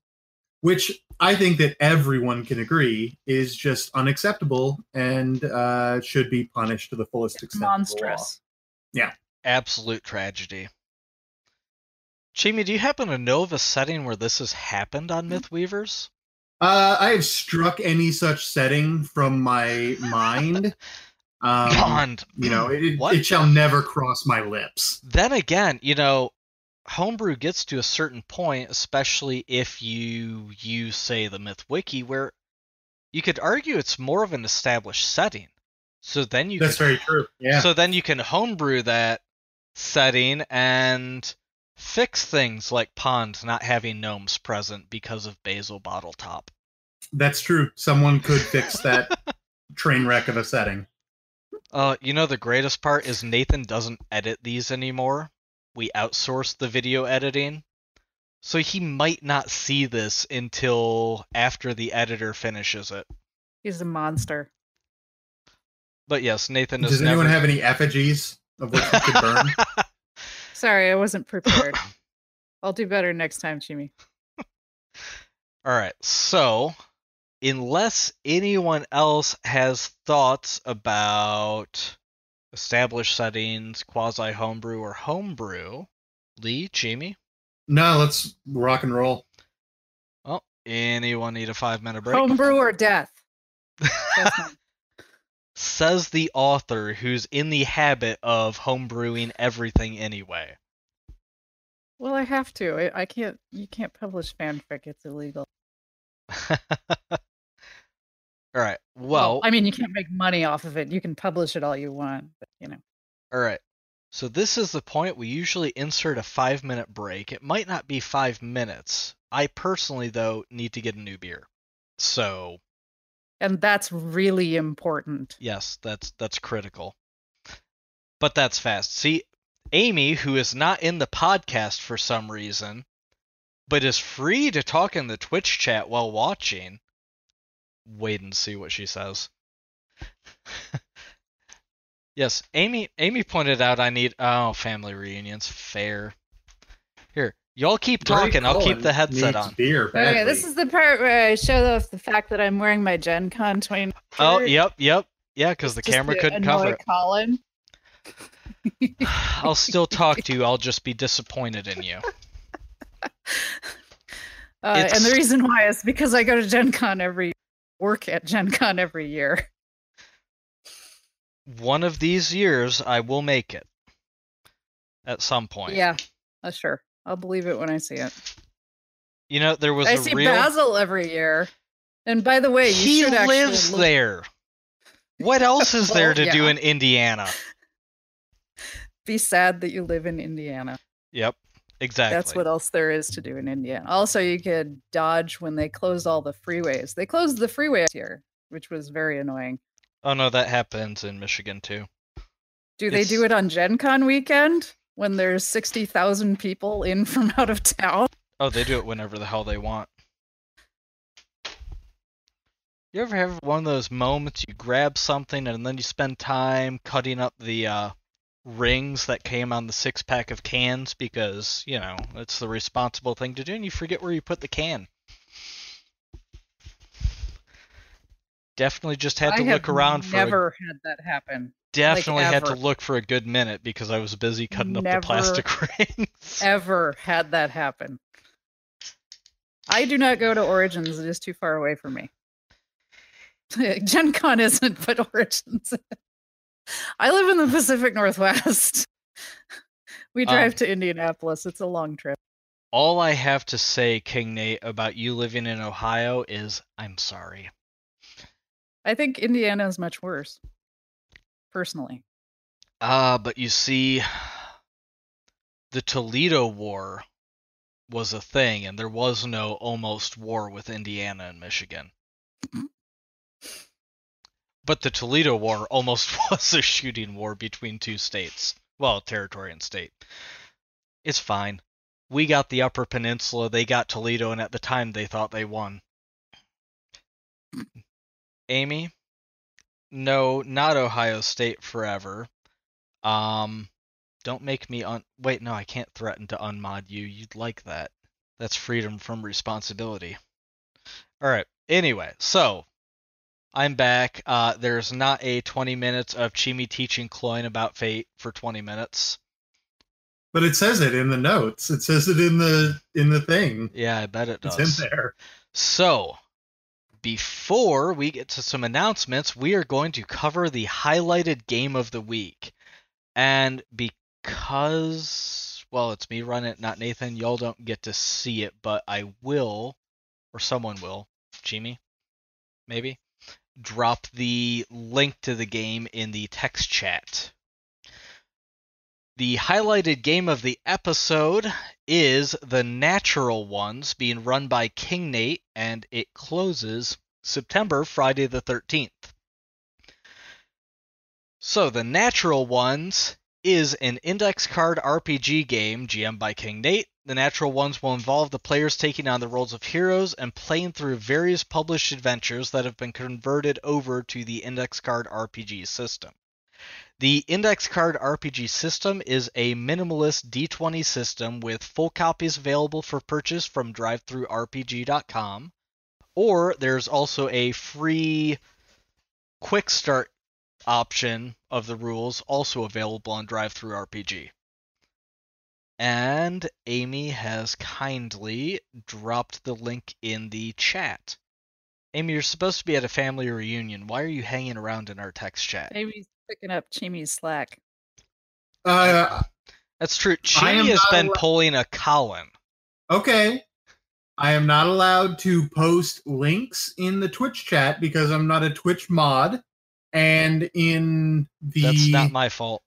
which I think that everyone can agree is just unacceptable and uh, should be punished to the fullest extent. Monstrous. Yeah. Absolute tragedy. Chimi, do you happen to know of a setting where this has happened on Mythweavers? Uh, I have struck any such setting from my mind. [LAUGHS] Um, Bond. You know, it, What? it shall never cross my lips. Then again, you know, homebrew gets to a certain point, especially if you use, say, the Myth Wiki, where you could argue it's more of an established setting. So then you That's could, very true. Yeah. so then you can homebrew that setting and fix things like Pond not having gnomes present because of Basil Bottle Top. That's true. Someone could fix [LAUGHS] that train wreck of a setting. Uh, you know the greatest part is Nathan doesn't edit these anymore. We outsourced the video editing. So he might not see this until after the editor finishes it. He's a monster. But yes, Nathan is Does anyone never... have any effigies of what you could burn? [LAUGHS] Sorry, I wasn't prepared. [COUGHS] I'll do better next time, Chimi. All right. So, unless anyone else has thoughts about established settings, quasi homebrew, or homebrew, Lee, Jimmy, no, let's rock and roll. well, anyone need a five minute break? Homebrew or [LAUGHS] death? Says the author who's in the habit of homebrewing everything anyway. well, I have to. I, I can't. You can't publish fanfic. It's illegal. [LAUGHS] all right. Well, I mean, you can't make money off of it. You can publish it all you want, but you know. All right. So this is the point we usually insert a five minute break. It might not be five minutes. I personally, though, need to get a new beer. So And that's really important. yes, that's that's critical. But that's fast. See, Amy, who is not in the podcast for some reason, but is free to talk in the Twitch chat while watching. Wait and see what she says. [LAUGHS] yes, Amy. Amy pointed out I need oh family reunions. Fair. Here, y'all keep talking. I'll keep the headset on. Beer. Okay, this is the part where I show off the fact that I'm wearing my Gen Con 20. Oh, yep, yep, yeah, because the just camera couldn't annoy cover it. Colin. [SIGHS] I'll still talk to you. I'll [LAUGHS] just be disappointed in you. Uh, and the reason why is because I go to Gen Con every work at Gen Con every year. [LAUGHS] One of these years, I will make it. At some point. Yeah, uh, sure. I'll believe it when I see it. You know, there was I see real. Basil every year. And by the way, you he should actually lives look- there. What else is [LAUGHS] there Well, to do in Indiana? [LAUGHS] be sad that you live in Indiana. Yep, exactly. That's what else there is to do in India. Also, you could dodge when they closed all the freeways. They closed the freeway here, which was very annoying. Oh no, that happens in Michigan too. Do they do it on Gen Con weekend when there's 60,000 people in from out of town? Oh, they do it whenever the hell they want. You ever have one of those moments you grab something and then you spend time cutting up the uh, rings that came on the six pack of cans because, you know, it's the responsible thing to do and you forget where you put the can? Definitely just had to I look around for a, never had that happen. definitely had to look for a good minute because I was busy cutting up the plastic [LAUGHS] rings. Ever had that happen. I do not go to Origins. It is too far away from me. [LAUGHS] Gen Con isn't, but Origins. I live in the Pacific Northwest. [LAUGHS] We drive Um, to Indianapolis. It's a long trip. All I have to say, King Nate, about you living in Ohio is I'm sorry. I think Indiana is much worse. Personally. Ah, but you see, the Toledo War was a thing, and there was no almost war with Indiana and Michigan. But the Toledo War almost [LAUGHS] was a shooting war between two states. Well, territory and state. It's fine. We got the Upper Peninsula, they got Toledo, and at the time they thought they won. Amy? No, not Ohio State forever. Um, don't make me un. Wait, no, I can't threaten to unmod you. You'd like that. That's freedom from responsibility. All right. Anyway, so I'm back. Uh, there's not a 20 minutes of Chimi teaching Cloyne about fate for 20 minutes. But it says it in the notes. It says it in the in the thing. Yeah, I bet it does. It's in there. So, before we get to some announcements, we are going to cover the highlighted game of the week. And because, well, it's me running it, not Nathan, y'all don't get to see it, but I will, or someone will, Chimi, maybe, drop the link to the game in the text chat. The highlighted game of the episode is The Natural Ones, being run by King Nate, and it closes September, Friday the 13th. So, The Natural Ones is an index card RPG game GM by King Nate. The Natural Ones will involve the players taking on the roles of heroes and playing through various published adventures that have been converted over to the index card RPG system. The Index Card RPG system is a minimalist D20 system with full copies available for purchase from drivethrurpg.com or there's also a free quick start option of the rules also available on DriveThruRPG. And Amy has kindly dropped the link in the chat. Amy, you're supposed to be at a family reunion. Why are you hanging around in our text chat? Maybe picking up Chimi's slack. Uh, That's true. I has been allo- pulling a Colin. okay. I am not allowed to post links in the Twitch chat because I'm not a Twitch mod. And in the That's not my fault.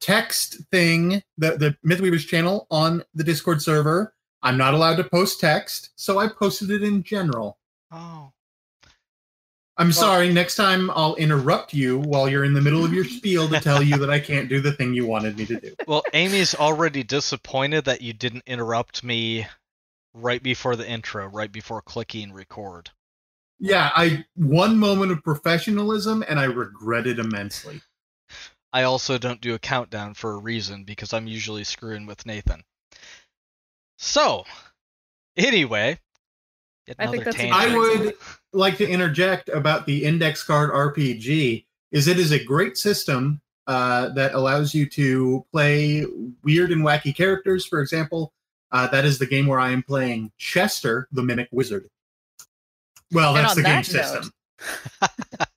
Text thing, the, the Mythweavers channel on the Discord server, I'm not allowed to post text, so I posted it in general. Oh. I'm sorry, next time I'll interrupt you while you're in the middle of your spiel to tell you that I can't do the thing you wanted me to do. Well, Amy's already disappointed that you didn't interrupt me right before the intro, right before clicking record. Yeah, I one moment of professionalism and I regret it immensely. I also don't do a countdown for a reason because I'm usually screwing with Nathan. So, anyway, I think that's tangent. I would like to interject about the index card RPG is it is a great system uh, that allows you to play weird and wacky characters. For example, uh, that is the game where I am playing Chester, the Mimic Wizard. Well, And that's on the game that system. [LAUGHS]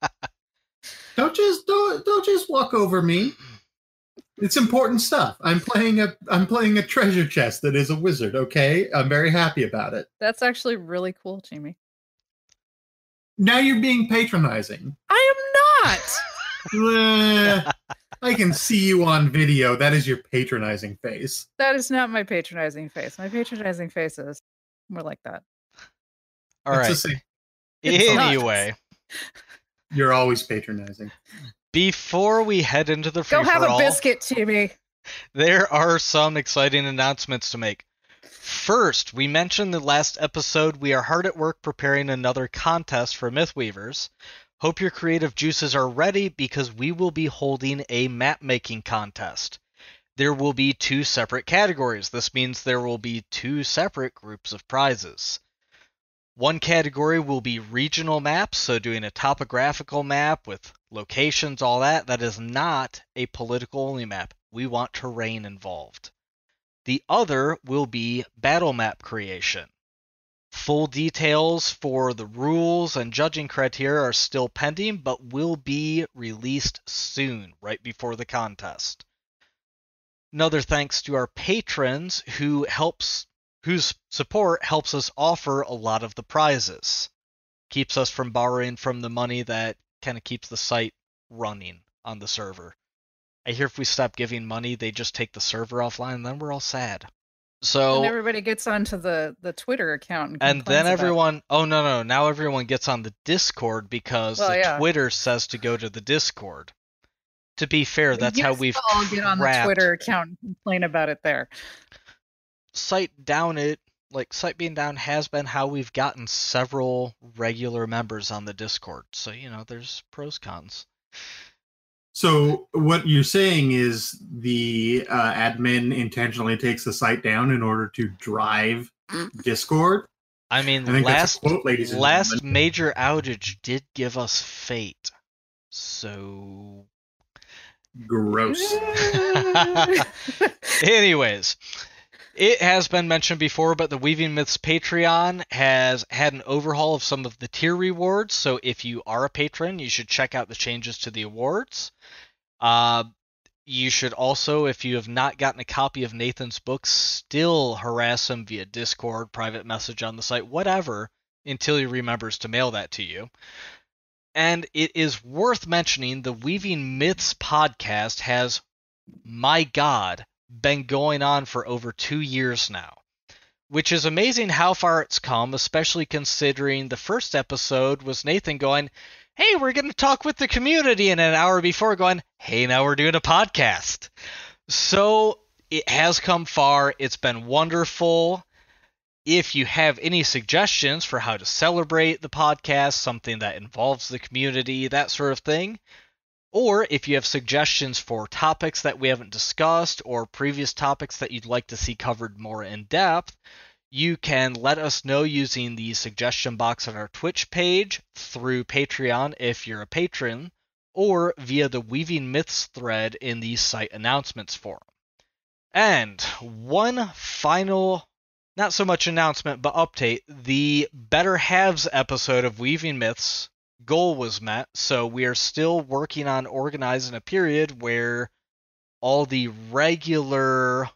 don't just don't, don't just walk over me. It's important stuff. I'm playing a I'm playing a treasure chest that is a wizard. Okay, I'm very happy about it. That's actually really cool, Jamie. Now you're being patronizing. I am not. [LAUGHS] I can see you on video. That is your patronizing face. that is not my patronizing face. My patronizing face is more like that. All It's right. the same. It's not. Anyway, [LAUGHS] You're always patronizing. before we head into the free Go have for a all, biscuit, Chimi. there are some exciting announcements to make. First, we mentioned the last episode we are hard at work preparing another contest for Mythweavers. Hope your creative juices are ready because we will be holding a map making contest. There will be two separate categories. This means there will be two separate groups of prizes. One category will be regional maps, so doing a topographical map with locations, all that. That is not a political only map. We want terrain involved. The other will be battle map creation. Full details for the rules and judging criteria are still pending, but will be released soon, right before the contest. Another thanks to our patrons who helps whose support helps us offer a lot of the prizes. Keeps us from borrowing from the money that kind of keeps the site running on the server. I hear if we stop giving money, they just take the server offline, and then we're all sad. So and everybody gets onto the the Twitter account and, and then everyone oh no no now everyone gets on the discord because Well, the yeah. twitter says to go to the discord to be fair that's how we've all get on the Twitter account and complain about it there. Site down it like site being down has been how we've gotten several regular members on the discord so you know there's pros cons So what you're saying is the uh, admin intentionally takes the site down in order to drive Discord. i mean I last quote, last gentlemen. major outage did give us fate so Gross. [LAUGHS] [LAUGHS] Anyways, it has been mentioned before, but the Weaving Myths Patreon has had an overhaul of some of the tier rewards. So if you are a patron, you should check out the changes to the awards. Uh, you should also, if you have not gotten a copy of Nathan's book, still harass him via Discord, private message on the site, whatever, until he remembers to mail that to you. And it is worth mentioning the Weaving Myths podcast has, my God, been going on for over two years now. Which is amazing how far it's come, especially considering the first episode was Nathan going, Hey, we're going to talk with the community, and an hour before going, Hey, now we're doing a podcast. So it has come far. It's been wonderful. If you have any suggestions for how to celebrate the podcast, something that involves the community, that sort of thing, or if you have suggestions for topics that we haven't discussed or previous topics that you'd like to see covered more in depth, you can let us know using the suggestion box on our Twitch page, through Patreon if you're a patron, or via the Weaving Myths thread in the site announcements forum. And one final, not so much announcement, but update the Better Halves episode of Weaving Myths goal was met, so we are still working on organizing a period where all the regular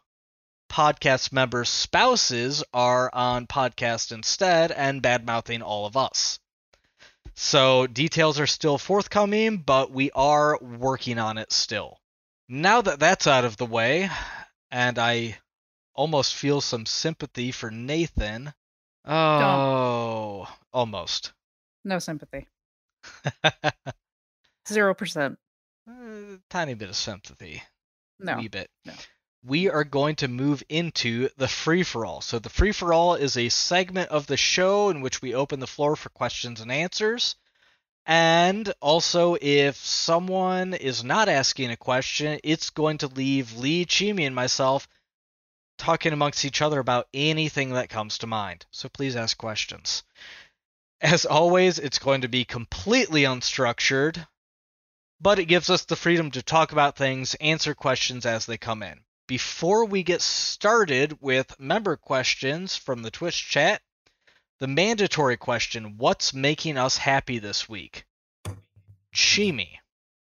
podcast members' spouses are on podcast instead and bad mouthing all of us. So details are still forthcoming, but we are working on it still. Now that that's out of the way, and I almost feel some sympathy for Nathan. Oh, almost. No sympathy. [LAUGHS] Zero percent. Uh, tiny bit of sympathy. No. wee bit. no. We are going to move into the free for all. So the free for all is a segment of the show in which we open the floor for questions and answers. And also, if someone is not asking a question, it's going to leave Lee, Chimi, and myself talking amongst each other about anything that comes to mind. So please ask questions. As always, it's going to be completely unstructured, but it gives us the freedom to talk about things, answer questions as they come in. Before we get started with member questions from the Twitch chat, the mandatory question What's making us happy this week? Chimi.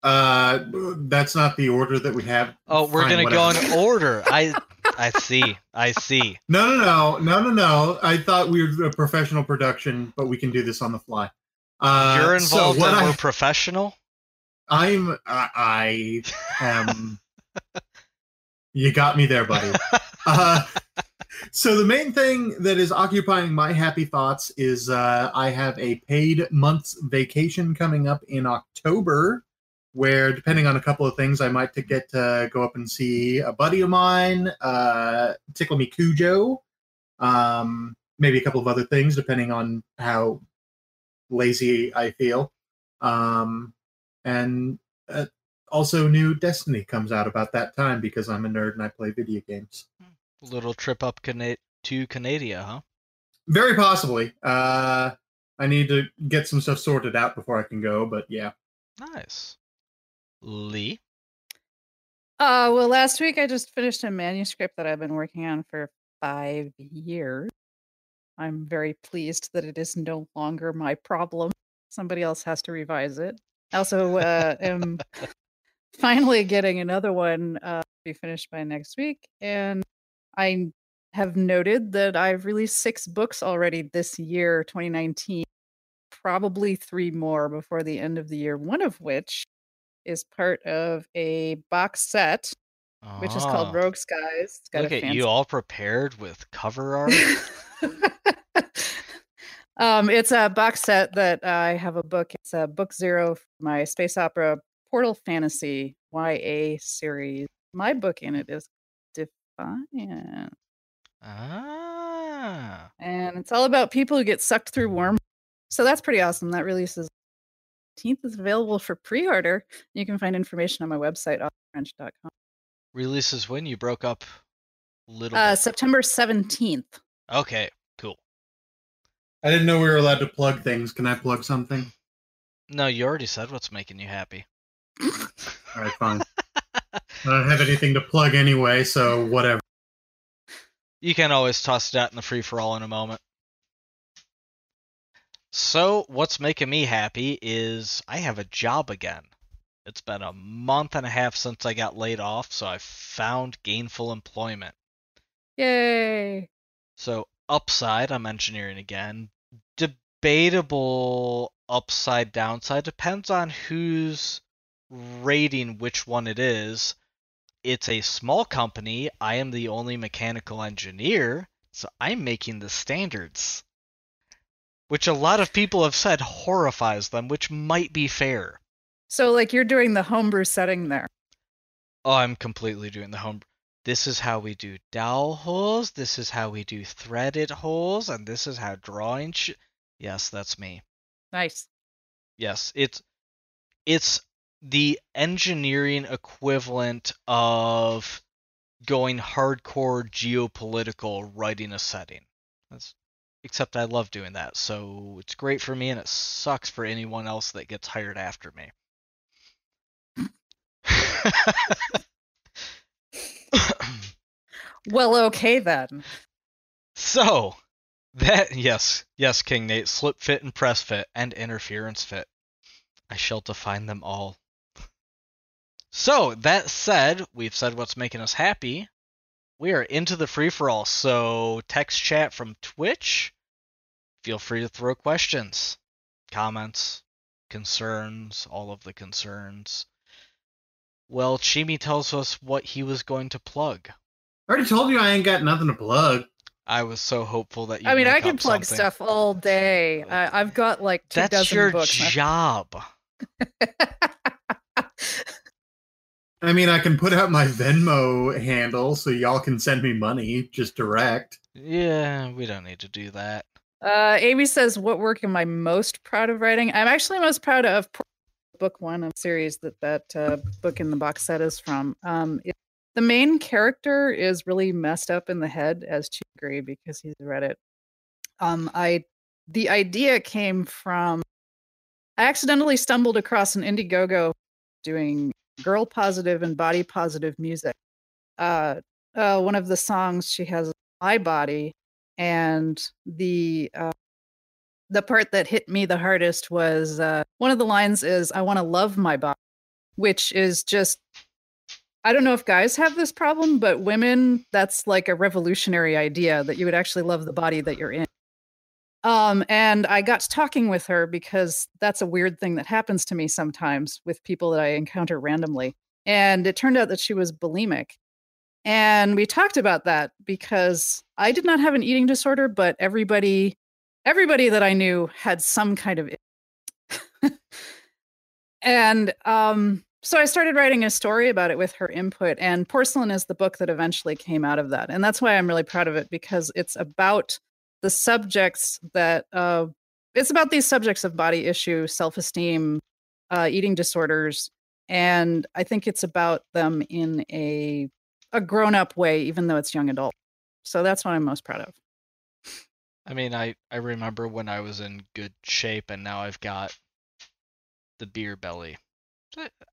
Uh, that's not the order that we have. Oh, we're Fine, going to go in order. I [LAUGHS] I see. I see. No, no, no, no, no, no. I thought we were a professional production, but we can do this on the fly. Uh, You're so involved what and we're professional? I'm I, I am you got me there, buddy. [LAUGHS] Uh, so the main thing that is occupying my happy thoughts is uh, I have a paid month's vacation coming up in October, where depending on a couple of things, I might to get to go up and see a buddy of mine, uh, Tickle Me Cujo, um, maybe a couple of other things depending on how lazy I feel. Um, and uh, also, new Destiny comes out about that time because I'm a nerd and I play video games. Little trip up Cana- to Canada, huh? Very possibly. Uh, I need to get some stuff sorted out before I can go, but yeah. Nice. Lee? Uh, well, last week I just finished a manuscript that I've been working on for five years. I'm very pleased that it is no longer my problem. Somebody else has to revise it. I also uh, am [LAUGHS] finally getting another one uh, to be finished by next week. And I have noted that I've released six books already this year, 2019. probably three more before the end of the year. One of which is part of a box set, which is called Ah, Rogue Skies. It's got Look a at fancy you all prepared with cover [LAUGHS] art. um, it's a box set that I have a book. It's a book zero for my space opera Portal Fantasy YA series. My book in it is Defiant. ah. And it's all about people who get sucked through worm. So that's pretty awesome. That releases 18th is available for pre-order. You can find information on my website, authorfrench.com. Releases when you broke up a little Uh, bit. September 17th. Okay, cool. I didn't know we were allowed to plug things. Can I plug something? No, you already said what's making you happy. [LAUGHS] All right, fine. [LAUGHS] I don't have anything to plug anyway, so whatever. You can always toss that in the free for all in a moment. So, what's making me happy is I have a job again. It's been a month and a half since I got laid off, so I found gainful employment. Yay. So, upside, I'm engineering again. Debatable upside, downside depends on who's rating which one it is. It's a small company. I am the only mechanical engineer, so I'm making the standards. Which a lot of people have said horrifies them, which might be fair. So, like, you're doing the homebrew setting there. Oh, I'm completely doing the home. This is how we do dowel holes. This is how we do threaded holes, and this is how drawing. Sh- yes, that's me. Nice. Yes, it's it's the engineering equivalent of going hardcore geopolitical writing a setting. That's except I love doing that, so it's great for me, and it sucks for anyone else that gets hired after me. Well, okay then. [LAUGHS] So that yes, yes, King Nate, slip fit and press fit and interference fit. I shall define them all. So that said, we've said what's making us happy. We are into the free for all. So text chat from Twitch. Feel free to throw questions, comments, concerns, all of the concerns. Well, Chimi tells us what he was going to plug. I already told you I ain't got nothing to plug. I was so hopeful that you. I mean, I make can plug something. stuff all day. I, I've got like two That's dozen your books. job. [LAUGHS] I mean, I can put out my Venmo handle so y'all can send me money just direct. Yeah, we don't need to do that. Uh, Amy says, "What work am I most proud of writing?" I'm actually most proud of book one of series that that uh, book in the box set is from. Um, it, the main character is really messed up in the head, as you agree, because he's read it. Um, I the idea came from I accidentally stumbled across an Indiegogo doing girl positive and body positive music. Uh, uh, one of the songs she has my body and the uh, the part that hit me the hardest was uh, one of the lines is "I want to love my body," which is just I don't know if guys have this problem, but women that's like a revolutionary idea that you would actually love the body that you're in. Um, and I got talking with her because that's a weird thing that happens to me sometimes with people that I encounter randomly. And it turned out that she was bulimic. And we talked about that because I did not have an eating disorder, but everybody everybody that I knew had some kind of [LAUGHS] and um so I started writing a story about it with her input and Porcelain is the book that eventually came out of that. And that's why I'm really proud of it because it's about the subjects that uh it's about these subjects of body issue, self-esteem, uh eating disorders and I think it's about them in a a grown-up way even though it's young adult. So that's what I'm most proud of. I mean, I I remember when I was in good shape, and now I've got the beer belly.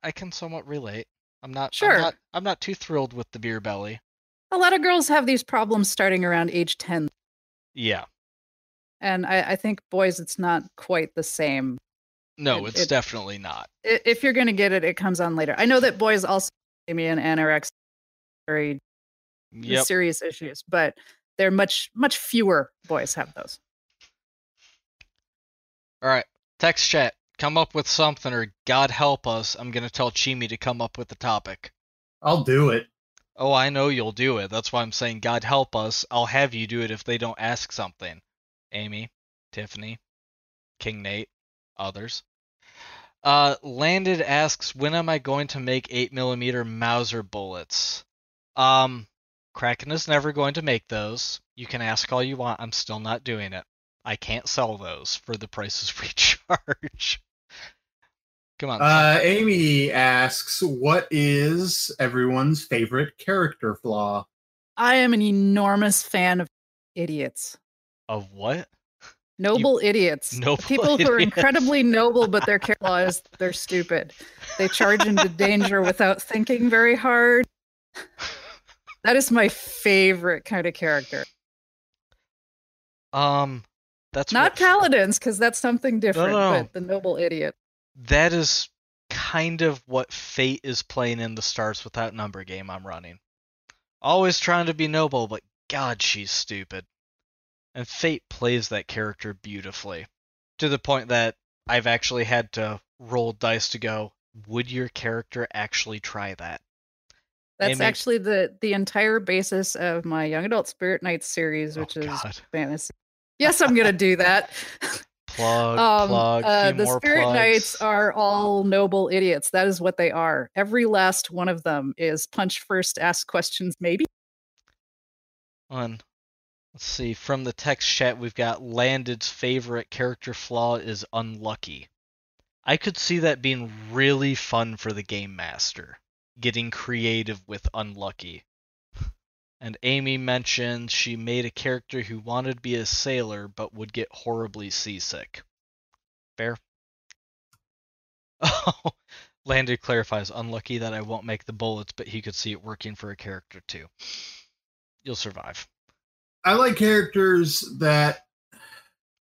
I can somewhat relate. I'm not. Sure. I'm not, I'm not too thrilled with the beer belly. A lot of girls have these problems starting around age 10 Yeah. and I, I think boys it's not quite the same No, It- it's it- definitely not. I- if you're going to get it it comes on later i know that boys also have bulimia and anorexia very Yep. serious issues but they're much much fewer boys have those All right. Text chat, come up with something, or God help us, I'm gonna tell Chimi to come up with the topic. I'll do it. Oh, I know you'll do it. That's why I'm saying God help us. I'll have you do it if they don't ask something. Amy, Tiffany, King Nate, others. Uh, Landed asks, when am I going to make 8mm Mauser bullets? Um, Kraken is never going to make those. You can ask all you want. I'm still not doing it. I can't sell those for the prices [LAUGHS] we charge. Come on. Uh, Amy asks, "What is everyone's favorite character flaw?" I am an enormous fan of idiots. of what? Noble idiots. Noble People who are incredibly noble, but their care law is they're stupid. They charge into [LAUGHS] danger without thinking very hard. That is my favorite kind of character. Um, that's Not what- paladins, because that's something different, no. but the noble idiot. That is kind of what Fate is playing in the Stars Without Number game I'm running. Always trying to be noble, but God, she's stupid. And Fate plays that character beautifully. To the point that I've actually had to roll dice to go, would your character actually try that? That's actually the the entire basis of my young adult Spirit Knights series, Oh, which is God. fantasy. Yes, I'm gonna do that. [LAUGHS] Plug, um, plug, uh, the spirit plugs. knights are all noble idiots. That is what they are. Every last one of them is punch first, ask questions, maybe. One. Let's see. From the text chat, we've got Landed's favorite character flaw is unlucky. I could see that being really fun for the game master, getting creative with unlucky. And Amy mentioned she made a character who wanted to be a sailor but would get horribly seasick. Fair? [LAUGHS] Oh, Landed clarifies unlucky that I won't make the bullets, but he could see it working for a character too. You'll survive. I like characters that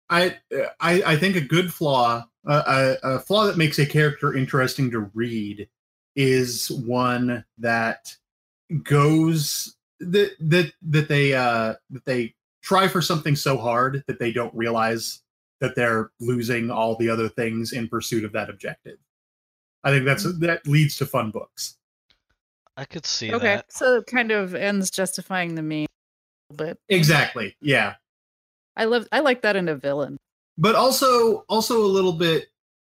I I, I think a good flaw, uh, a, a flaw that makes a character interesting to read, is one that goes that that that they uh that they try for something so hard that they don't realize that they're losing all the other things in pursuit of that objective. I think that's that leads to fun books. I could see Okay, that. so it kind of ends justifying the mean a little bit. Exactly. Yeah. I love I like that in a villain. but also also a little bit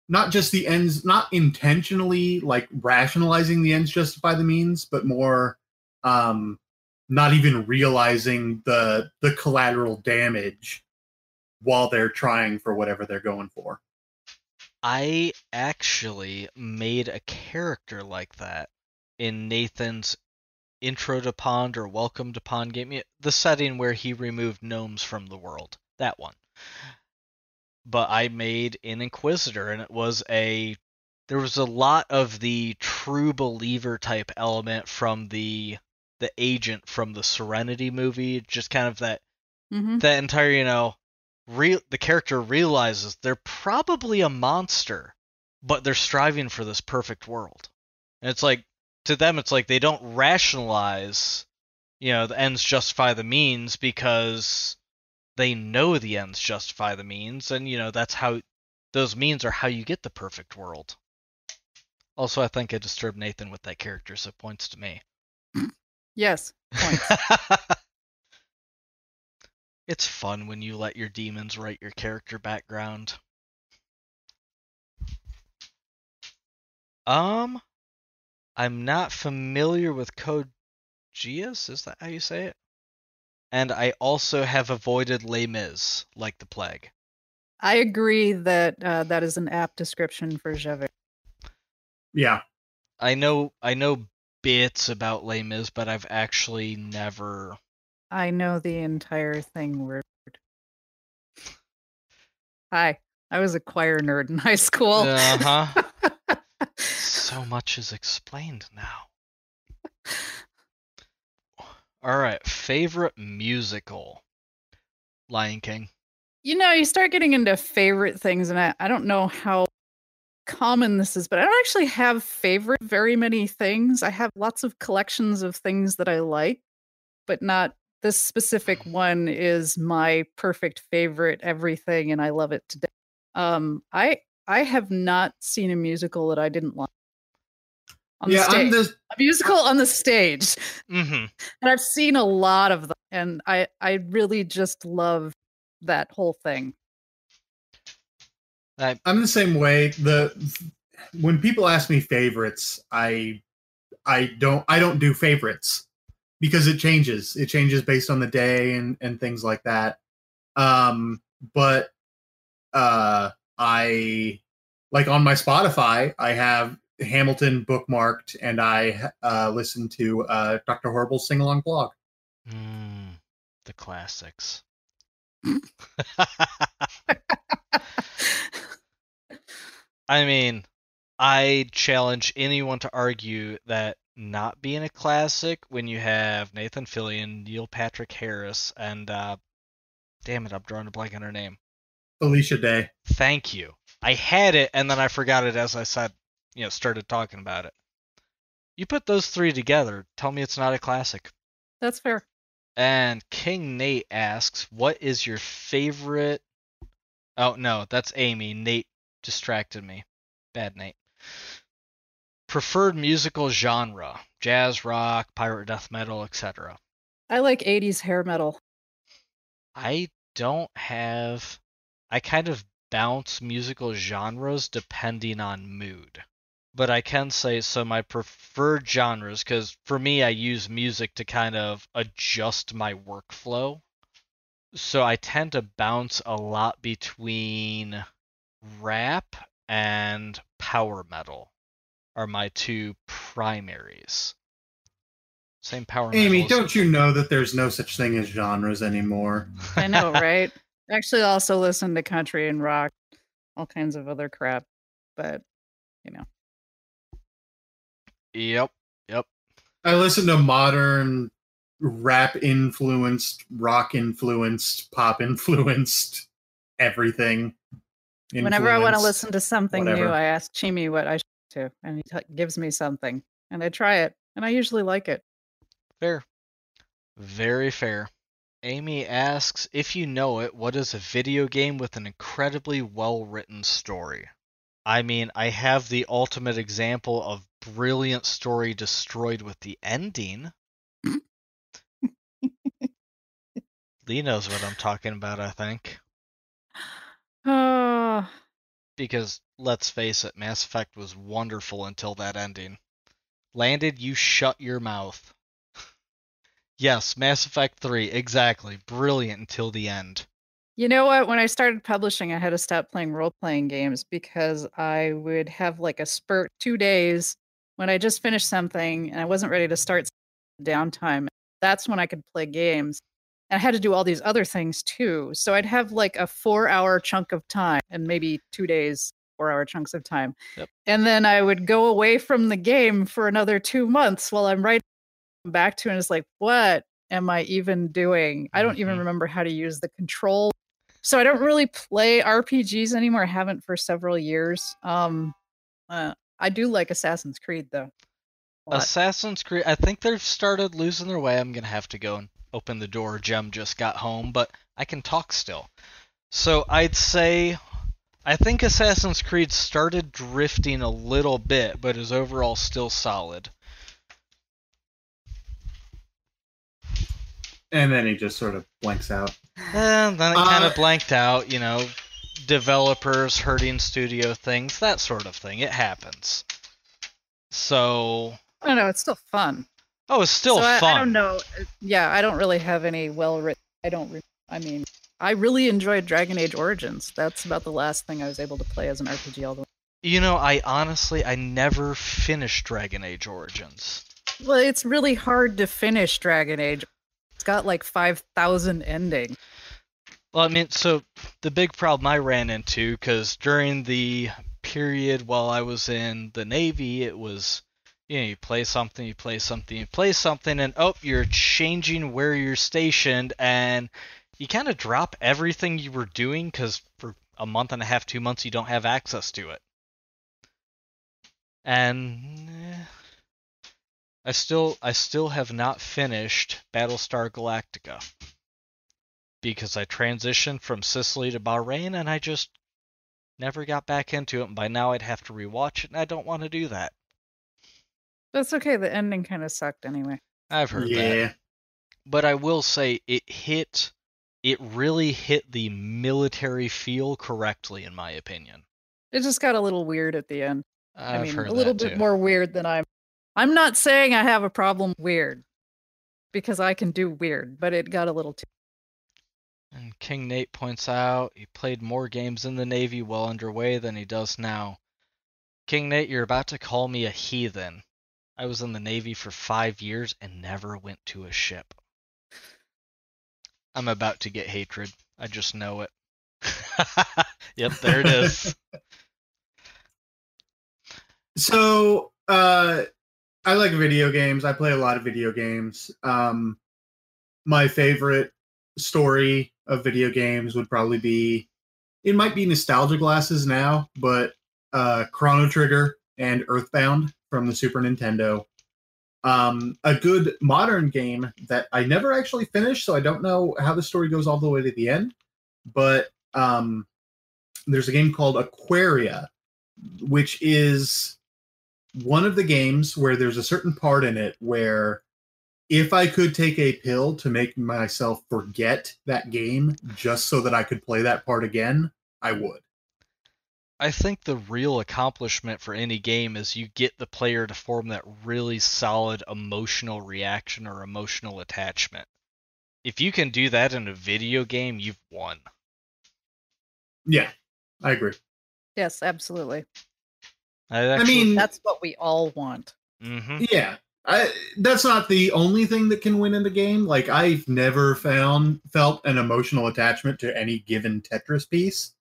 not just the ends not intentionally like rationalizing the ends justify the means but more um not even realizing the the collateral damage while they're trying for whatever they're going for I actually made a character like that in Nathan's Intro to Pond or Welcome to Pond game. The setting where he removed gnomes from the world. That one. But I made an Inquisitor, and it was a. There was a lot of the true believer type element from the the agent from the Serenity movie, just kind of that hmm that entire you know real the character realizes they're probably a monster but they're striving for this perfect world. And it's like to them it's like they don't rationalize you know the ends justify the means because they know the ends justify the means and you know that's how those means are how you get the perfect world. Also i think i disturbed nathan with that character so points to me Yes. Points. [LAUGHS] it's fun when you let your demons write your character background. Um, I'm not familiar with Code Geass. Is that how you say it? And I also have avoided Les Mis like the plague. I agree that uh, that is an apt description for Javert. yeah I know I know bits about Les Mis, but I've actually never. I know the entire thing word. Hi, I was a choir nerd in high school. Uh huh. [LAUGHS] so much is explained now. [LAUGHS] All right, favorite musical. Lion King. you know, you start getting into favorite things, and I, I don't know how common this is, but I don't actually have favorite very many things. I have lots of collections of things that I like, but not this specific one is my perfect favorite everything, and I love it today. Um, I I have not seen a musical that I didn't like. On the yeah, I'm a musical on the stage, hmm [LAUGHS] and I've seen a lot of them, and I I really just love that whole thing. I'm the same way. The when people ask me favorites, I I don't I don't do favorites because it changes. It changes based on the day and and things like that. Um, but uh, I like on my Spotify, I have Hamilton bookmarked, and I uh, listen to uh, Doctor Horrible's sing along blog. Mm, the classics. [LAUGHS] [LAUGHS] [LAUGHS] I mean, I challenge anyone to argue that not being a classic when you have Nathan Fillion, Neil Patrick Harris, and uh, damn it, I'm drawing a blank on her name. Felicia Day. Thank you. I had it and then I forgot it as I said, you know, started talking about it. You put those three together, tell me it's not a classic. That's fair. And King Nate asks, "What is your favorite?" Oh no, that's Amy. Nate distracted me. Bad Nate. Preferred musical genre: jazz, rock, pirate death metal, etc. I like 80s hair metal. I don't have. I kind of bounce musical genres depending on mood. But I can say so my preferred genres, because for me, I use music to kind of adjust my workflow. So I tend to bounce a lot between rap and power metal, are my two primaries. Same power metal. Amy, as- don't you know that there's no such thing as genres anymore? I know, [LAUGHS] right? Actually, I also listen to country and rock, all kinds of other crap. But you know, Yep. Yep. I listen to modern rap influenced, rock influenced, pop influenced, everything. Whenever I want to listen to something new. I ask Chimi what I should to, and he t- gives me something, and I try it, and I usually like it. Fair. Very fair. Amy asks if you know it, what is a video game with an incredibly well written story? I mean, I have the ultimate example of brilliant story destroyed with the ending. [LAUGHS] Lee knows what I'm talking about, I think. Oh, Because let's face it, Mass Effect was wonderful until that ending. Landed, you shut your mouth. [LAUGHS] yes, Mass Effect 3, exactly. Brilliant until the end. you know what? When I started publishing, I had to stop playing role playing games because I would have like a spurt two days when I just finished something and I wasn't ready to start downtime. That's when I could play games. And I had to do all these other things too. So I'd have like a four hour chunk of time and maybe two days, four hour chunks of time. Yep. And then I would go away from the game for another two months while I'm right back to it. And it's like, what am I even doing? I don't even Mhm. remember how to use the control. So I don't really play RPGs anymore. I haven't for several years. Um, uh, I do like Assassin's Creed though. Assassin's Creed, I think they've started losing their way. I'm going to have to go and open the door. Jem just got home, but I can talk still. So I'd say I think Assassin's Creed started drifting a little bit, but is overall still solid. and then he just sort of blanks out. And then it kind Uh, of blanked out, you know, developers hurting studio things, that sort of thing. It happens. So, I don't know. It's still fun. Oh, it's still so I, fun. I don't know. Yeah, I don't really have any well written. I don't. Re- I mean, I really enjoyed Dragon Age Origins. That's about the last thing I was able to play as an RPG all the way. You know, I honestly, I never finished Dragon Age Origins. Well, it's really hard to finish Dragon Age. It's got like five thousand endings. Well, I mean, so the big problem I ran into, because during the period while I was in the Navy, it was, you know, you play something, you play something, you play something, and oh, you're changing where you're stationed, and you kind of drop everything you were doing, because for a month and a half, two months, you don't have access to it. And eh, I still, I still have not finished Battlestar Galactica because I transitioned from Sicily to Bahrain and I just never got back into it, and by now I'd have to rewatch it, and I don't want to do that. That's okay. The ending kind of sucked anyway. I've heard that. yeah. But I will say it hit it really hit the military feel correctly in my opinion. It just got a little weird at the end. I've I mean, heard a little that bit too. more weird than I'm. I'm not saying I have a problem weird because I can do weird, but it got a little too. And King Nate points out he played more games in the Navy well underway than he does now. King Nate, you're about to call me a heathen. I was in the Navy for five years and never went to a ship. I'm about to get hatred. I just know it. [LAUGHS] yep, there it is. [LAUGHS] So, uh, I like video games. I play a lot of video games. Um, my favorite story of video games would probably be it might be nostalgia glasses now, but uh, Chrono Trigger and Earthbound from the Super Nintendo. Um, a good modern game that I never actually finished, so I don't know how the story goes all the way to the end. But um, there's a game called Aquaria, which is one of the games where there's a certain part in it where if I could take a pill to make myself forget that game just so that I could play that part again, I would. I think the real accomplishment for any game is you get the player to form that really solid emotional reaction or emotional attachment. If you can do that in a video game, you've won. Yeah, I agree. Yes, absolutely. I, I mean, That's what we all want. mhm. yeah, I, that's not the only thing that can win in the game. Like I've never found felt an emotional attachment to any given Tetris piece.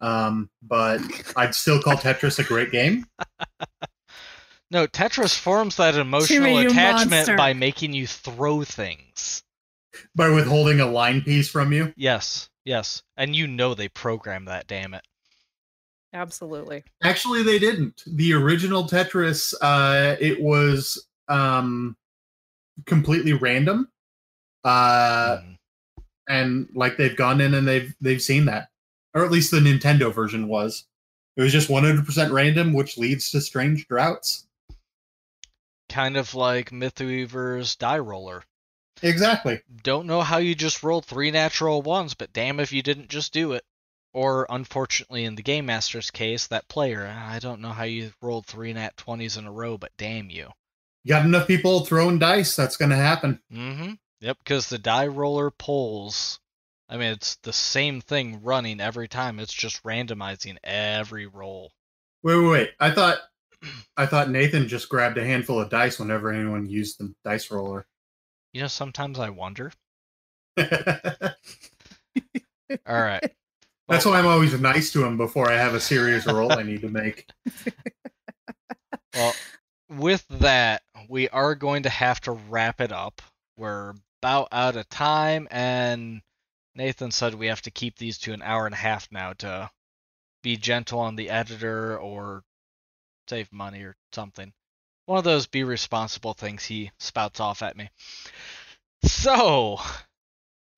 Um, but I'd still call Tetris a great game. [LAUGHS] no, Tetris forms that emotional Timmy, attachment monster. by making you throw things. By withholding a line piece from you. Yes, yes, and you know they programmed that. Damn it. Absolutely. Actually, they didn't. The original Tetris, uh, it was um, completely random, uh, Mm. and like they've gone in and they've they've seen that, or at least the Nintendo version was. It was just one hundred percent random, which leads to strange droughts. kind of like Mythweaver's die roller. Exactly. Don't know how you just rolled three natural ones, but damn if you didn't just do it. Or, unfortunately, in the Game Master's case, that player, I don't know how you rolled three nat 20s in a row, but damn you. You got enough people throwing dice, that's going to happen. Mm-hmm. Yep, because the die roller pulls. I mean, it's the same thing running every time. It's just randomizing every roll. Wait, wait, wait. I thought, [CLEARS THROAT] I thought Nathan just grabbed a handful of dice whenever anyone used the dice roller. You know, sometimes I wonder. [LAUGHS] Alright. That's why I'm always nice to him before I have a serious roll I need to make. [LAUGHS] Well, with that, we are going to have to wrap it up. We're about out of time, and Nathan said we have to keep these to an hour and a half now to be gentle on the editor or save money or something. One of those be responsible things he spouts off at me. So,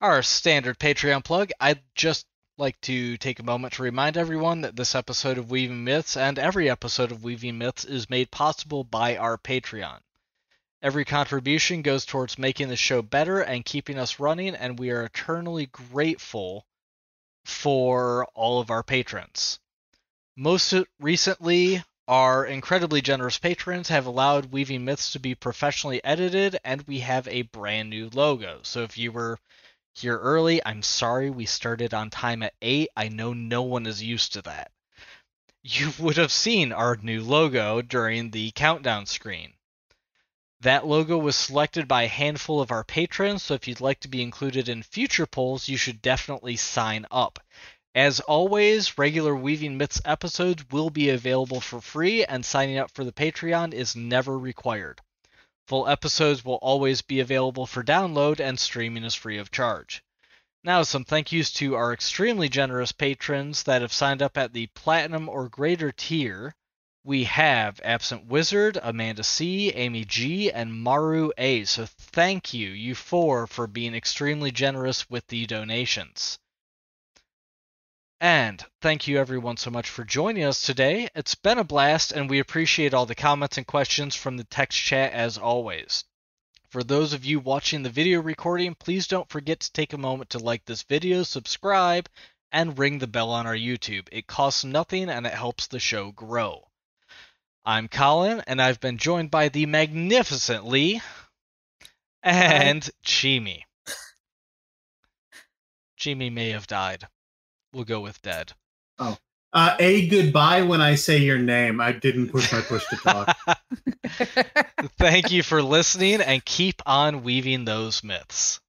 our standard Patreon plug. I'd just like to take a moment to remind everyone that this episode of Weaving Myths and every episode of Weaving Myths is made possible by our Patreon. Every contribution goes towards making the show better and keeping us running, and we are eternally grateful for all of our patrons. Most recently, our incredibly generous patrons have allowed Weaving Myths to be professionally edited, and we have a brand new logo. So if you were here early, I'm sorry we started on time at 8. I know no one is used to that. You would have seen our new logo during the countdown screen. That logo was selected by a handful of our patrons, so if you'd like to be included in future polls, you should definitely sign up. As always, regular Weaving Myths episodes will be available for free, and signing up for the Patreon is never required. Full episodes will always be available for download, and streaming is free of charge. Now, some thank yous to our extremely generous patrons that have signed up at the Platinum or greater tier. We have Absent Wizard, Amanda C, Amy G, and Maru A. So thank you, you four, for being extremely generous with the donations. And thank you everyone so much for joining us today. It's been a blast, and we appreciate all the comments and questions from the text chat as always. For those of you watching the video recording, please don't forget to take a moment to like this video, subscribe, and ring the bell on our YouTube. It costs nothing and it helps the show grow. I'm Colin, and I've been joined by the magnificent Lee and Chimi. Chimi may have died. We'll go with dead. Uh, a goodbye when I say your name. I didn't push my push to talk. Thank you for listening and keep on weaving those myths.